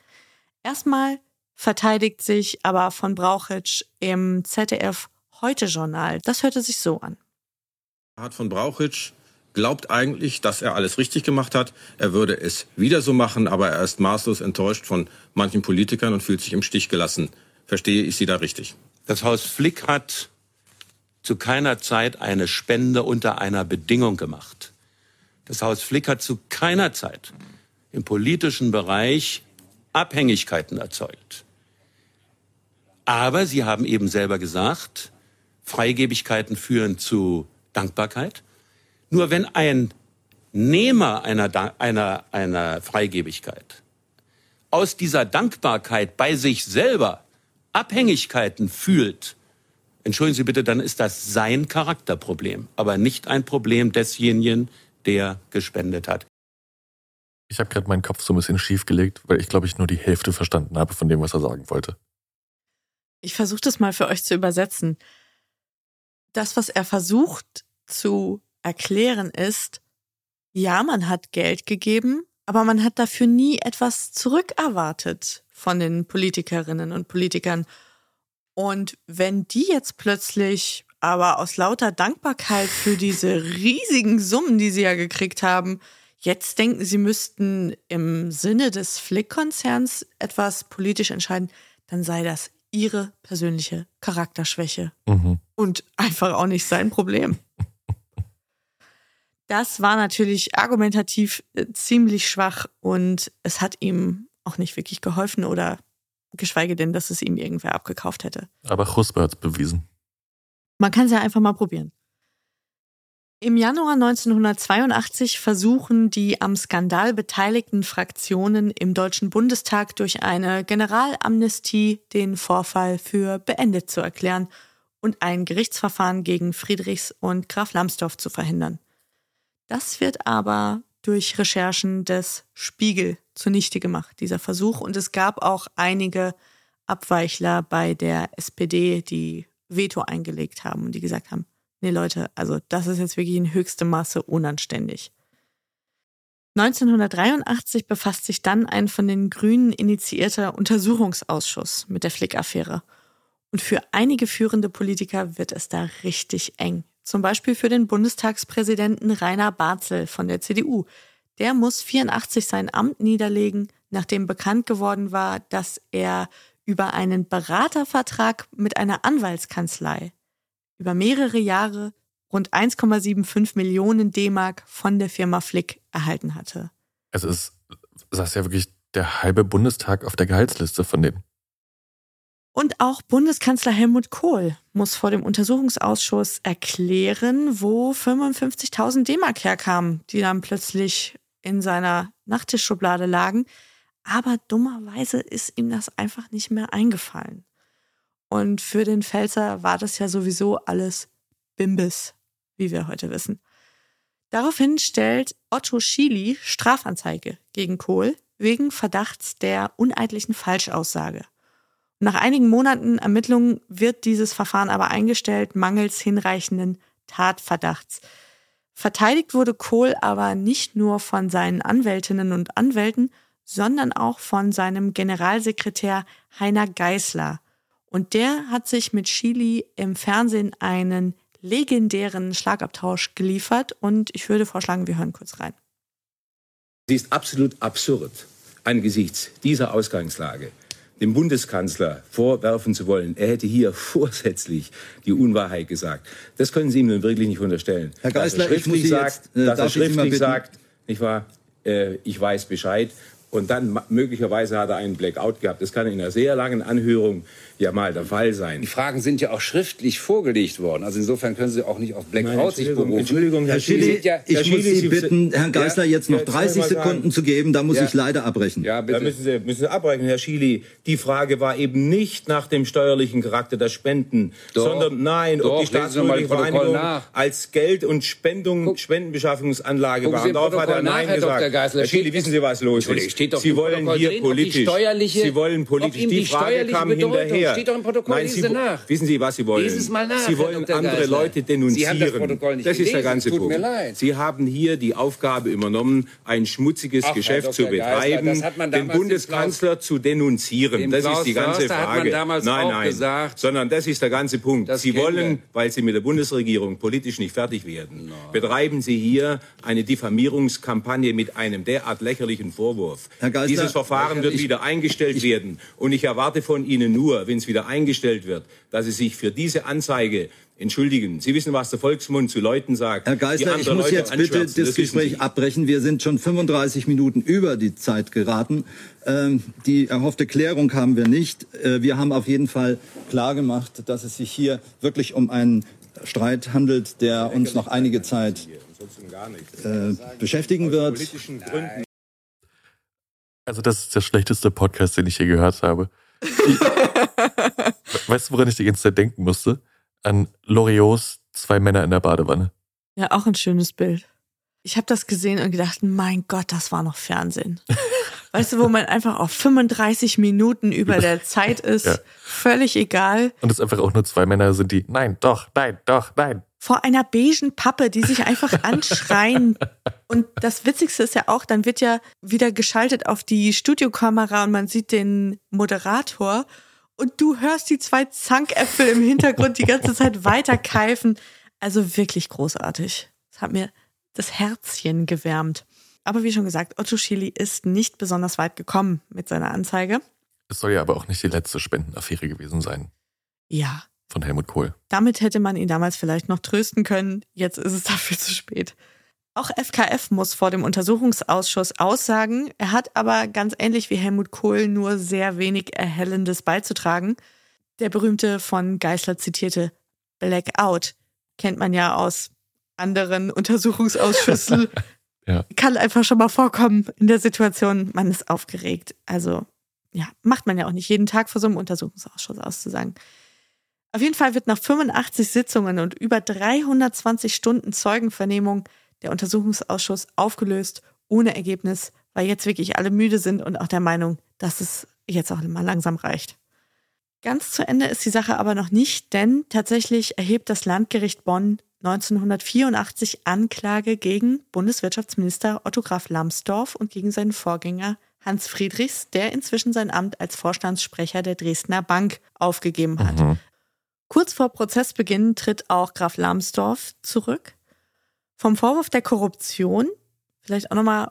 Erstmal verteidigt sich aber von Brauchitsch im ZDF Heute-Journal. Das hörte sich so an. Hart von Brauchitsch glaubt eigentlich, dass er alles richtig gemacht hat. Er würde es wieder so machen, aber er ist maßlos enttäuscht von manchen Politikern und fühlt sich im Stich gelassen. Verstehe ich Sie da richtig? Das Haus Flick hat zu keiner Zeit eine Spende unter einer Bedingung gemacht. Das Haus Flick hat zu keiner Zeit im politischen Bereich Abhängigkeiten erzeugt. Aber Sie haben eben selber gesagt, Freigebigkeiten führen zu Dankbarkeit. Nur wenn ein Nehmer einer, einer, einer Freigebigkeit aus dieser Dankbarkeit bei sich selber Abhängigkeiten fühlt, entschuldigen Sie bitte, dann ist das sein Charakterproblem, aber nicht ein Problem desjenigen, der gespendet hat. Ich habe gerade meinen Kopf so ein bisschen schief gelegt, weil ich glaube ich nur die Hälfte verstanden habe von dem, was er sagen wollte. Ich versuche das mal für euch zu übersetzen. Das, was er versucht zu erklären, ist, ja, man hat Geld gegeben, aber man hat dafür nie etwas zurückerwartet von den Politikerinnen und Politikern. Und wenn die jetzt plötzlich aber aus lauter Dankbarkeit für diese riesigen Summen, die sie ja gekriegt haben, jetzt denken, sie müssten im Sinne des Flick-Konzerns etwas politisch entscheiden, dann sei das ihre persönliche Charakterschwäche Mhm. und einfach auch nicht sein Problem. Das war natürlich argumentativ äh, ziemlich schwach und es hat ihm auch nicht wirklich geholfen oder geschweige denn, dass es ihm irgendwer abgekauft hätte. Aber Chuspe hat es bewiesen. Man kann es ja einfach mal probieren. Im Januar 1982 versuchen die am Skandal beteiligten Fraktionen im Deutschen Bundestag durch eine Generalamnestie den Vorfall für beendet zu erklären und ein Gerichtsverfahren gegen Friedrichs und Graf Lambsdorff zu verhindern. Das wird aber durch Recherchen des Spiegel zunichte gemacht, dieser Versuch. Und es gab auch einige Abweichler bei der SPD, die Veto eingelegt haben und die gesagt haben, nee Leute, also das ist jetzt wirklich in höchstem Maße unanständig. 1983 befasst sich dann ein von den Grünen initiierter Untersuchungsausschuss mit der Flick-Affäre. Und für einige führende Politiker wird es da richtig eng. Zum Beispiel für den Bundestagspräsidenten Rainer Barzel von der CDU. Der muss 84 sein Amt niederlegen, nachdem bekannt geworden war, dass er über einen Beratervertrag mit einer Anwaltskanzlei über mehrere Jahre rund 1,75 Millionen D-Mark von der Firma Flick erhalten hatte. Also es saß ja wirklich der halbe Bundestag auf der Gehaltsliste von denen. Und auch Bundeskanzler Helmut Kohl muss vor dem Untersuchungsausschuss erklären, wo 55.000 D-Mark herkamen, die dann plötzlich in seiner Nachttischschublade lagen. Aber dummerweise ist ihm das einfach nicht mehr eingefallen. Und für den Pfälzer war das ja sowieso alles Bimbis, wie wir heute wissen. Daraufhin stellt Otto Schily Strafanzeige gegen Kohl wegen Verdachts der uneidlichen Falschaussage. Nach einigen Monaten Ermittlungen wird dieses Verfahren aber eingestellt, mangels hinreichenden Tatverdachts. Verteidigt wurde Kohl aber nicht nur von seinen Anwältinnen und Anwälten, sondern auch von seinem Generalsekretär Heiner Geißler. Und der hat sich mit Chili im Fernsehen einen legendären Schlagabtausch geliefert und ich würde vorschlagen, wir hören kurz rein. Sie ist absolut absurd angesichts dieser Ausgangslage dem Bundeskanzler vorwerfen zu wollen, er hätte hier vorsätzlich die Unwahrheit gesagt. Das können Sie ihm nun wirklich nicht unterstellen. Herr Geisler, dass er schriftlich ich sagt, jetzt, äh, dass er schriftlich sagt, nicht wahr? Äh, ich weiß Bescheid. Und dann möglicherweise hat er einen Blackout gehabt. Das kann in einer sehr langen Anhörung ja mal der Fall sein. Die Fragen sind ja auch schriftlich vorgelegt worden. Also insofern können Sie auch nicht auf Blackout sich Entschuldigung, berufen. Entschuldigung, Herr Schilly, ja- ich Herr muss Schilly, Sie bitten, Herrn Geisler Ja, jetzt noch jetzt soll 30 ich mal sagen. Sekunden zu geben. Da muss Ja. ich leider abbrechen. Da müssen Sie, müssen Sie abbrechen, Herr Schily. Die Frage war eben nicht nach dem steuerlichen Charakter der Spenden, Doch. sondern nein, Doch, ob die staatsbürgerliche Vereinigung nach. als Geld- und Spendung, Spendenbeschaffungsanlage Gucken war. Darauf hat er nach, Nein Herr gesagt. Dr. Geisler. Herr Schily, Steht- wissen Sie, was los ist? steht doch Sie wollen hier politisch, steuerliche- Sie wollen politisch, die Frage kam Bedeutung- hinterher. steht doch im Protokoll, Nein, lesen Sie, Sie nach. wissen Sie, was Sie wollen? Lesen Sie mal nach, Sie Herr wollen Dr. andere Geisler. Leute Sie haben denunzieren. das Protokoll nicht das ist der gelesen, ganze tut mir Punkt. leid. Sie haben hier die Aufgabe übernommen, ein schmutziges Ach, Geschäft zu Geisler, betreiben, man den Bundeskanzler zu denunzieren. Dem Das Klaus ist die ganze Förster hat man Frage. damals nein, auch nein, gesagt, sondern das ist der ganze Punkt. Sie wollen, wir. weil Sie mit der Bundesregierung politisch nicht fertig werden, betreiben Sie hier eine Diffamierungskampagne mit einem derart lächerlichen Vorwurf. Herr Geisler, Dieses Verfahren wird ich- wieder eingestellt werden. Und ich erwarte von Ihnen nur, wenn es wieder eingestellt wird, dass Sie sich für diese Anzeige entschuldigen. Sie wissen, was der Volksmund zu Leuten sagt. Herr Geisler, ich muss Leute jetzt bitte das wissen Gespräch abbrechen. Wir sind schon 35 Minuten über die Zeit geraten. Ähm, die erhoffte Klärung haben wir nicht. Äh, wir haben auf jeden Fall klargemacht, dass es sich hier wirklich um einen Streit handelt, der uns noch einige Zeit äh, beschäftigen wird. Also das ist der schlechteste Podcast, den ich je gehört habe. Ich, weißt du, woran ich die ganze Zeit denken musste? An Loriots Zwei Männer in der Badewanne. Ja, auch ein schönes Bild. Ich habe das gesehen und gedacht, mein Gott, das war noch Fernsehen. Weißt du, wo man einfach auf 35 Minuten über der Zeit ist, Ja. völlig egal, Und es einfach auch nur zwei Männer sind, die Nein, doch, nein, doch, nein. Vor einer beigen Pappe, die sich einfach anschreien. Und das Witzigste ist ja auch, dann wird ja wieder geschaltet auf die Studiokamera und man sieht den Moderator und du hörst die zwei Zankäpfel im Hintergrund die ganze Zeit weiterkeifen. Also wirklich großartig. Das hat mir das Herzchen gewärmt. Aber wie schon gesagt, Otto Schily ist nicht besonders weit gekommen mit seiner Anzeige. Es soll ja aber auch nicht die letzte Spendenaffäre gewesen sein Ja, von Helmut Kohl. Damit hätte man ihn damals vielleicht noch trösten können. Jetzt ist es dafür zu spät. Auch FKF muss vor dem Untersuchungsausschuss aussagen. Er hat aber ganz ähnlich wie Helmut Kohl nur sehr wenig Erhellendes beizutragen. Der berühmte von Geißler zitierte Blackout kennt man ja aus anderen Untersuchungsausschüssen. Ja. Kann einfach schon mal vorkommen in der Situation, man ist aufgeregt. Also ja, macht man ja auch nicht jeden Tag vor so einem Untersuchungsausschuss auszusagen. Auf jeden Fall wird nach 85 Sitzungen und über 320 Stunden Zeugenvernehmung der Untersuchungsausschuss aufgelöst, ohne Ergebnis, weil jetzt wirklich alle müde sind und auch der Meinung, dass es jetzt auch mal langsam reicht. Ganz zu Ende ist die Sache aber noch nicht, denn tatsächlich erhebt das Landgericht Bonn 1984 Anklage gegen Bundeswirtschaftsminister Otto Graf Lambsdorff und gegen seinen Vorgänger Hans Friedrichs, der inzwischen sein Amt als Vorstandssprecher der Dresdner Bank aufgegeben hat. Mhm. Kurz vor Prozessbeginn tritt auch Graf Lambsdorff zurück. Vom Vorwurf der Korruption, vielleicht auch nochmal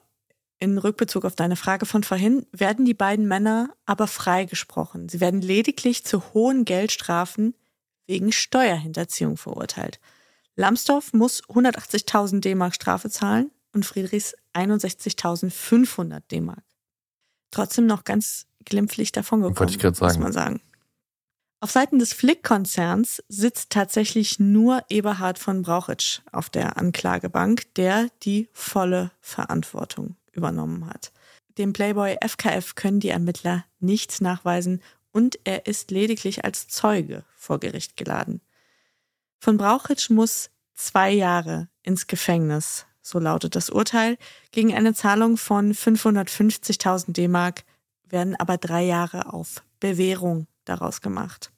in Rückbezug auf deine Frage von vorhin, werden die beiden Männer aber freigesprochen. Sie werden lediglich zu hohen Geldstrafen wegen Steuerhinterziehung verurteilt. Lambsdorff muss 180.000 D-Mark Strafe zahlen und Friedrichs 61.500 D-Mark. Trotzdem noch ganz glimpflich davongekommen, Wollte ich gerade sagen. muss man sagen. Auf Seiten des Flick-Konzerns sitzt tatsächlich nur Eberhard von Brauchitsch auf der Anklagebank, der die volle Verantwortung übernommen hat. Dem Playboy FKF können die Ermittler nichts nachweisen und er ist lediglich als Zeuge vor Gericht geladen. Von Brauchitsch muss zwei Jahre ins Gefängnis, so lautet das Urteil. Gegen eine Zahlung von 550.000 D-Mark werden aber drei Jahre auf Bewährung daraus gemacht.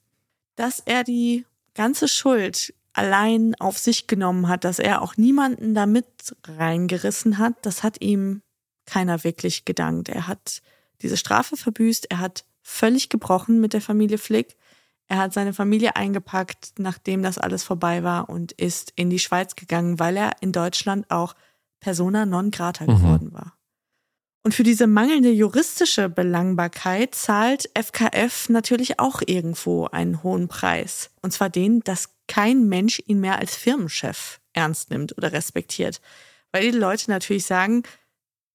Dass er die ganze Schuld allein auf sich genommen hat, dass er auch niemanden damit reingerissen hat, das hat ihm keiner wirklich gedankt. Er hat diese Strafe verbüßt, er hat völlig gebrochen mit der Familie Flick. Er hat seine Familie eingepackt, nachdem das alles vorbei war und ist in die Schweiz gegangen, weil er in Deutschland auch persona non grata Mhm. geworden war. Und für diese mangelnde juristische Belangbarkeit zahlt FKF natürlich auch irgendwo einen hohen Preis. Und zwar den, dass kein Mensch ihn mehr als Firmenchef ernst nimmt oder respektiert. Weil die Leute natürlich sagen,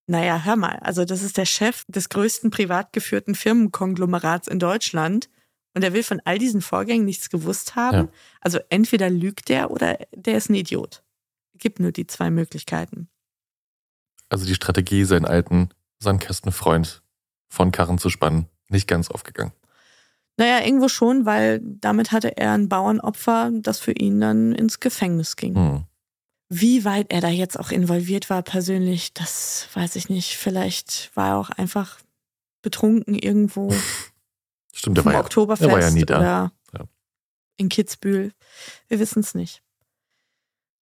naja, hör mal, also das ist der Chef des größten privat geführten Firmenkonglomerats in Deutschland und er will von all diesen Vorgängen nichts gewusst haben. Ja. Also entweder lügt er oder der ist ein Idiot. Gibt nur die zwei Möglichkeiten. Also die Strategie, seinen alten Sandkästenfreund von Karren zu spannen, nicht ganz aufgegangen. Naja, irgendwo schon, weil damit hatte er ein Bauernopfer, das für ihn dann ins Gefängnis ging. Hm. Wie weit er da jetzt auch involviert war persönlich, das weiß ich nicht. Vielleicht war er auch einfach betrunken irgendwo Stimmt, der war, ja, Oktoberfest der war ja nie da. oder Ja. in Kitzbühel. Wir wissen es nicht.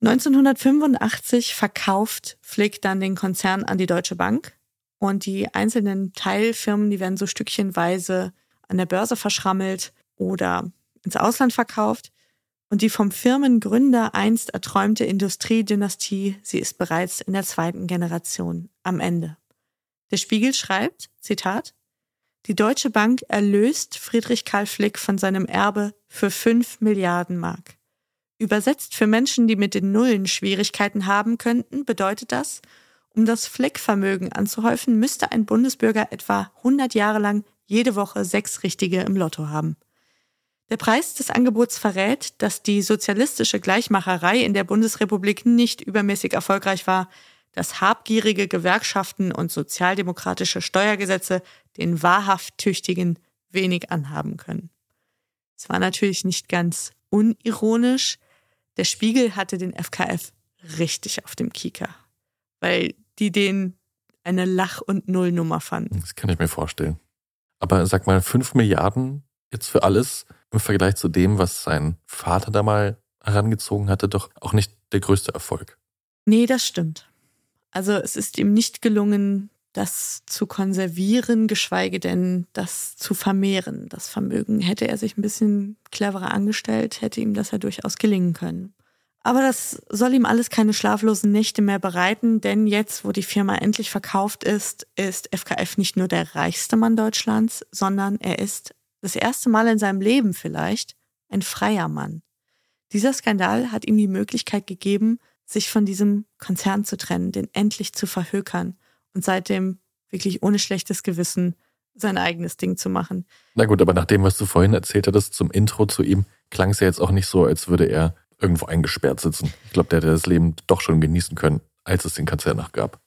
1985 verkauft Flick dann den Konzern an die Deutsche Bank und die einzelnen Teilfirmen, die werden so stückchenweise an der Börse verschrammelt oder ins Ausland verkauft. Und die vom Firmengründer einst erträumte Industriedynastie, sie ist bereits in der zweiten Generation am Ende. Der Spiegel schreibt, Zitat, die Deutsche Bank erlöst Friedrich Karl Flick von seinem Erbe für 5 Milliarden Mark. Übersetzt für Menschen, die mit den Nullen Schwierigkeiten haben könnten, bedeutet das, um das Flick-Vermögen anzuhäufen, müsste ein Bundesbürger etwa 100 Jahre lang jede Woche sechs Richtige im Lotto haben. Der Preis des Angebots verrät, dass die sozialistische Gleichmacherei in der Bundesrepublik nicht übermäßig erfolgreich war, dass habgierige Gewerkschaften und sozialdemokratische Steuergesetze den wahrhaft Tüchtigen wenig anhaben können. Es war natürlich nicht ganz unironisch. Der Spiegel hatte den FKF richtig auf dem Kieker, weil die den eine Lach- und Nullnummer fanden. Das kann ich mir vorstellen. Aber sag mal, 5 Milliarden jetzt für alles im Vergleich zu dem, was sein Vater da mal herangezogen hatte, doch auch nicht der größte Erfolg. Nee, das stimmt. Also es ist ihm nicht gelungen, das zu konservieren, geschweige denn das zu vermehren. Das Vermögen hätte er sich ein bisschen cleverer angestellt, hätte ihm das ja durchaus gelingen können. Aber das soll ihm alles keine schlaflosen Nächte mehr bereiten, denn jetzt, wo die Firma endlich verkauft ist, ist FKF nicht nur der reichste Mann Deutschlands, sondern er ist das erste Mal in seinem Leben vielleicht ein freier Mann. Dieser Skandal hat ihm die Möglichkeit gegeben, sich von diesem Konzern zu trennen, den endlich zu verhökern und seitdem wirklich ohne schlechtes Gewissen sein eigenes Ding zu machen. Na gut, aber nach dem, was du vorhin erzählt hattest zum Intro zu ihm, klang es ja jetzt auch nicht so, als würde er irgendwo eingesperrt sitzen. Ich glaube, der hätte das Leben doch schon genießen können, als es den Konzern noch gab.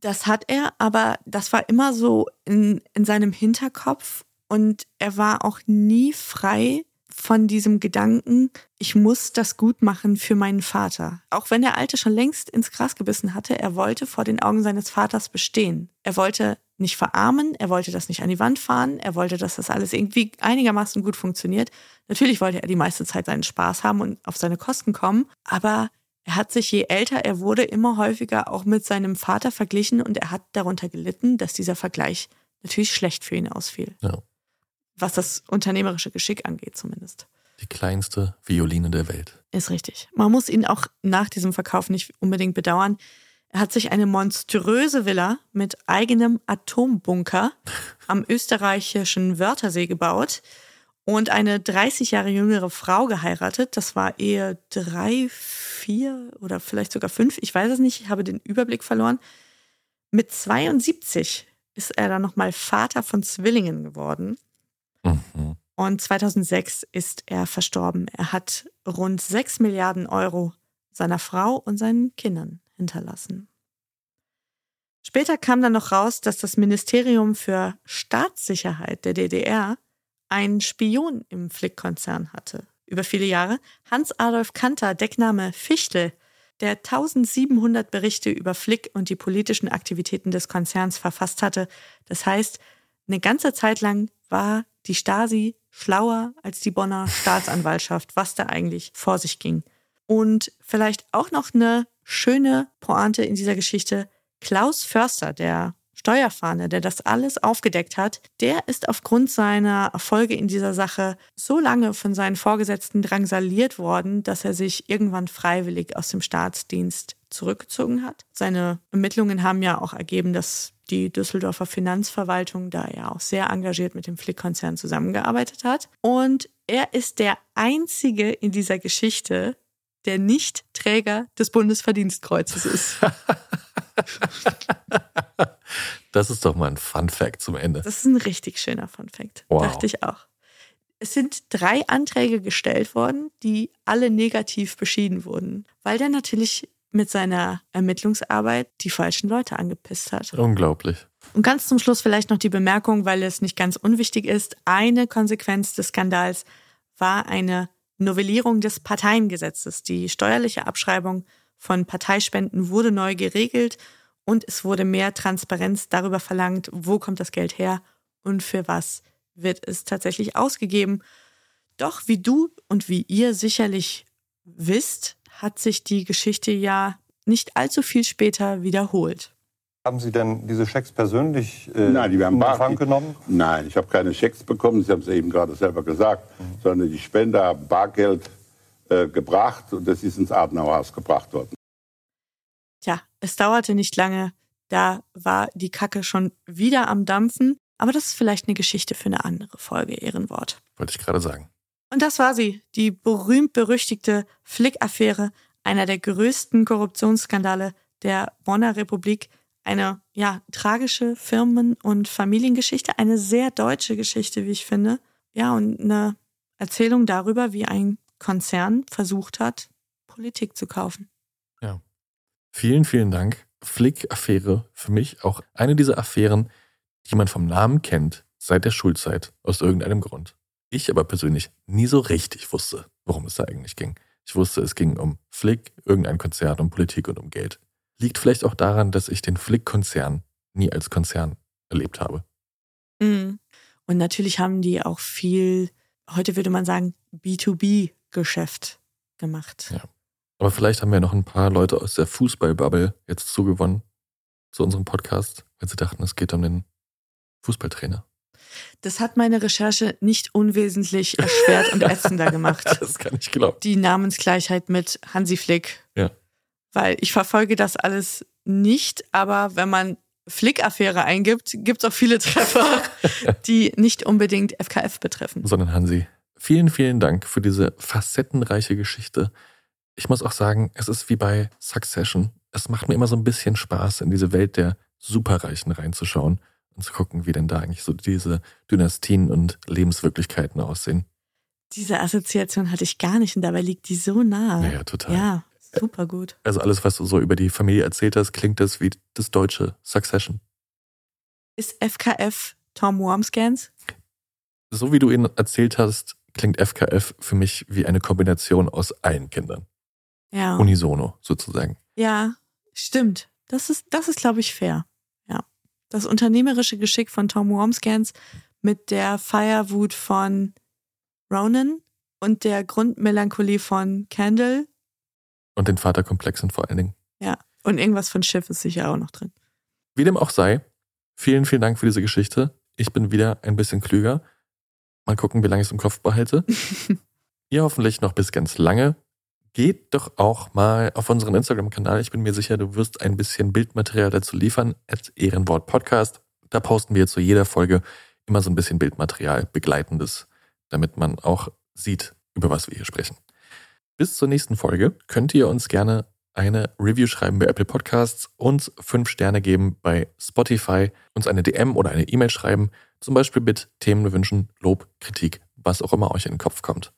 Das hat er, aber das war immer so in, in seinem Hinterkopf und er war auch nie frei von diesem Gedanken, ich muss das gut machen für meinen Vater. Auch wenn der Alte schon längst ins Gras gebissen hatte, er wollte vor den Augen seines Vaters bestehen. Er wollte nicht verarmen, er wollte das nicht an die Wand fahren, er wollte, dass das alles irgendwie einigermaßen gut funktioniert. Natürlich wollte er die meiste Zeit seinen Spaß haben und auf seine Kosten kommen, aber er hat sich, je älter er wurde, immer häufiger auch mit seinem Vater verglichen und er hat darunter gelitten, dass dieser Vergleich natürlich schlecht für ihn ausfiel. Ja. Was das unternehmerische Geschick angeht, zumindest. Die kleinste Violine der Welt. Ist richtig. Man muss ihn auch nach diesem Verkauf nicht unbedingt bedauern. Er hat sich eine monströse Villa mit eigenem Atombunker am österreichischen Wörthersee gebaut und eine 30 Jahre jüngere Frau geheiratet. Das war Ehe drei, vier oder vielleicht sogar fünf. Ich weiß es nicht. Ich habe den Überblick verloren. Mit 72 ist er dann nochmal Vater von Zwillingen geworden. Mhm. Und 2006 ist er verstorben. Er hat rund 6 Milliarden Euro seiner Frau und seinen Kindern hinterlassen. Später kam dann noch raus, dass das Ministerium für Staatssicherheit der DDR einen Spion im Flick-Konzern hatte. Über viele Jahre. Hans-Adolf Kanter, Deckname Fichtel, der 1700 Berichte über Flick und die politischen Aktivitäten des Konzerns verfasst hatte. Das heißt, eine ganze Zeit lang war die Stasi schlauer als die Bonner Staatsanwaltschaft, was da eigentlich vor sich ging. Und vielleicht auch noch eine schöne Pointe in dieser Geschichte. Klaus Förster, der Steuerfahnder, der das alles aufgedeckt hat, der ist aufgrund seiner Erfolge in dieser Sache so lange von seinen Vorgesetzten drangsaliert worden, dass er sich irgendwann freiwillig aus dem Staatsdienst zurückgezogen hat. Seine Ermittlungen haben ja auch ergeben, dass die Düsseldorfer Finanzverwaltung da ja auch sehr engagiert mit dem Flick-Konzern zusammengearbeitet hat. Und er ist der einzige in dieser Geschichte, der nicht Träger des Bundesverdienstkreuzes ist. Das ist doch mal ein Fun Fact zum Ende. Das ist ein richtig schöner Fun Fact. Wow. Dachte ich auch. Es sind drei Anträge gestellt worden, die alle negativ beschieden wurden, weil der natürlich mit seiner Ermittlungsarbeit die falschen Leute angepisst hat. Unglaublich. Und ganz zum Schluss vielleicht noch die Bemerkung, weil es nicht ganz unwichtig ist. Eine Konsequenz des Skandals war eine Novellierung des Parteiengesetzes. Die steuerliche Abschreibung von Parteispenden wurde neu geregelt und es wurde mehr Transparenz darüber verlangt, wo kommt das Geld her und für was wird es tatsächlich ausgegeben. Doch wie du und wie ihr sicherlich wisst, hat sich die Geschichte ja nicht allzu viel später wiederholt. Haben Sie denn diese Schecks persönlich äh, Nein, die werden in Empfang genommen? Nein, ich habe keine Schecks bekommen, Sie haben es eben gerade selber gesagt, sondern die Spender haben Bargeld äh, gebracht und das ist ins Adenauerhaus gebracht worden. Tja, es dauerte nicht lange, da war die Kacke schon wieder am Dampfen, aber das ist vielleicht eine Geschichte für eine andere Folge, Ehrenwort. Wollte ich gerade sagen. Und das war sie, die berühmt-berüchtigte Flick-Affäre, einer der größten Korruptionsskandale der Bonner Republik. Eine, ja, tragische Firmen- und Familiengeschichte, eine sehr deutsche Geschichte, wie ich finde. Ja, und eine Erzählung darüber, wie ein Konzern versucht hat, Politik zu kaufen. Ja. Vielen, vielen Dank. Flick-Affäre für mich auch eine dieser Affären, die man vom Namen kennt, seit der Schulzeit, aus irgendeinem Grund. Ich aber persönlich nie so richtig wusste, worum es da eigentlich ging. Ich wusste, es ging um Flick, irgendein Konzern, um Politik und um Geld. Liegt vielleicht auch daran, dass ich den Flick-Konzern nie als Konzern erlebt habe. Mhm. Und natürlich haben die auch viel, heute würde man sagen, B2B-Geschäft gemacht. Ja. Aber vielleicht haben wir noch ein paar Leute aus der Fußballbubble jetzt zugewonnen zu unserem Podcast, weil sie dachten, es geht um den Fußballtrainer. Das hat meine Recherche nicht unwesentlich erschwert und ätzender gemacht. Das kann ich glauben. Die Namensgleichheit mit Hansi Flick. Ja. Weil ich verfolge das alles nicht, aber wenn man Flick-Affäre eingibt, gibt es auch viele Treffer, die nicht unbedingt FKF betreffen. Sondern Hansi. Vielen, vielen Dank für diese facettenreiche Geschichte. Ich muss auch sagen, es ist wie bei Succession. Es macht mir immer so ein bisschen Spaß, in diese Welt der Superreichen reinzuschauen und zu gucken, wie denn da eigentlich so diese Dynastien und Lebenswirklichkeiten aussehen. Diese Assoziation hatte ich gar nicht und dabei liegt die so nah. Ja, ja, total. Ja, super gut. Also alles, was du so über die Familie erzählt hast, klingt das wie das deutsche Succession. Ist FKF Tom Wormscans? So wie du ihn erzählt hast, klingt FKF für mich wie eine Kombination aus allen Kindern. Ja. Unisono sozusagen. Ja, stimmt. Das ist, das ist, glaube ich, fair. Ja. Das unternehmerische Geschick von Tom Wormscans mit der Feierwut von Ronan und der Grundmelancholie von Candle. Und den Vaterkomplexen vor allen Dingen. Ja, und irgendwas von Schiff ist sicher auch noch drin. Wie dem auch sei, vielen, vielen Dank für diese Geschichte. Ich bin wieder ein bisschen klüger. Mal gucken, wie lange ich es im Kopf behalte. Ihr hoffentlich noch bis ganz lange. Geht doch auch mal auf unseren Instagram-Kanal. Ich bin mir sicher, du wirst ein bisschen Bildmaterial dazu liefern. At Ehrenwort Podcast. Da posten wir zu jeder Folge immer so ein bisschen Bildmaterial, begleitendes, damit man auch sieht, über was wir hier sprechen. Bis zur nächsten Folge könnt ihr uns gerne eine Review schreiben bei Apple Podcasts, uns fünf Sterne geben bei Spotify, uns eine DM oder eine E-Mail schreiben, zum Beispiel mit Themenwünschen, Lob, Kritik, was auch immer euch in den Kopf kommt.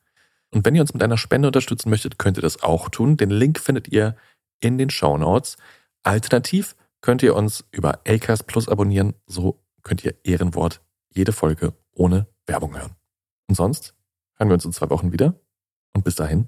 Und wenn ihr uns mit einer Spende unterstützen möchtet, könnt ihr das auch tun. Den Link findet ihr in den Show Notes. Alternativ könnt ihr uns über Acast Plus abonnieren. So könnt ihr Ehrenwort jede Folge ohne Werbung hören. Und sonst hören wir uns in zwei Wochen wieder. Und bis dahin.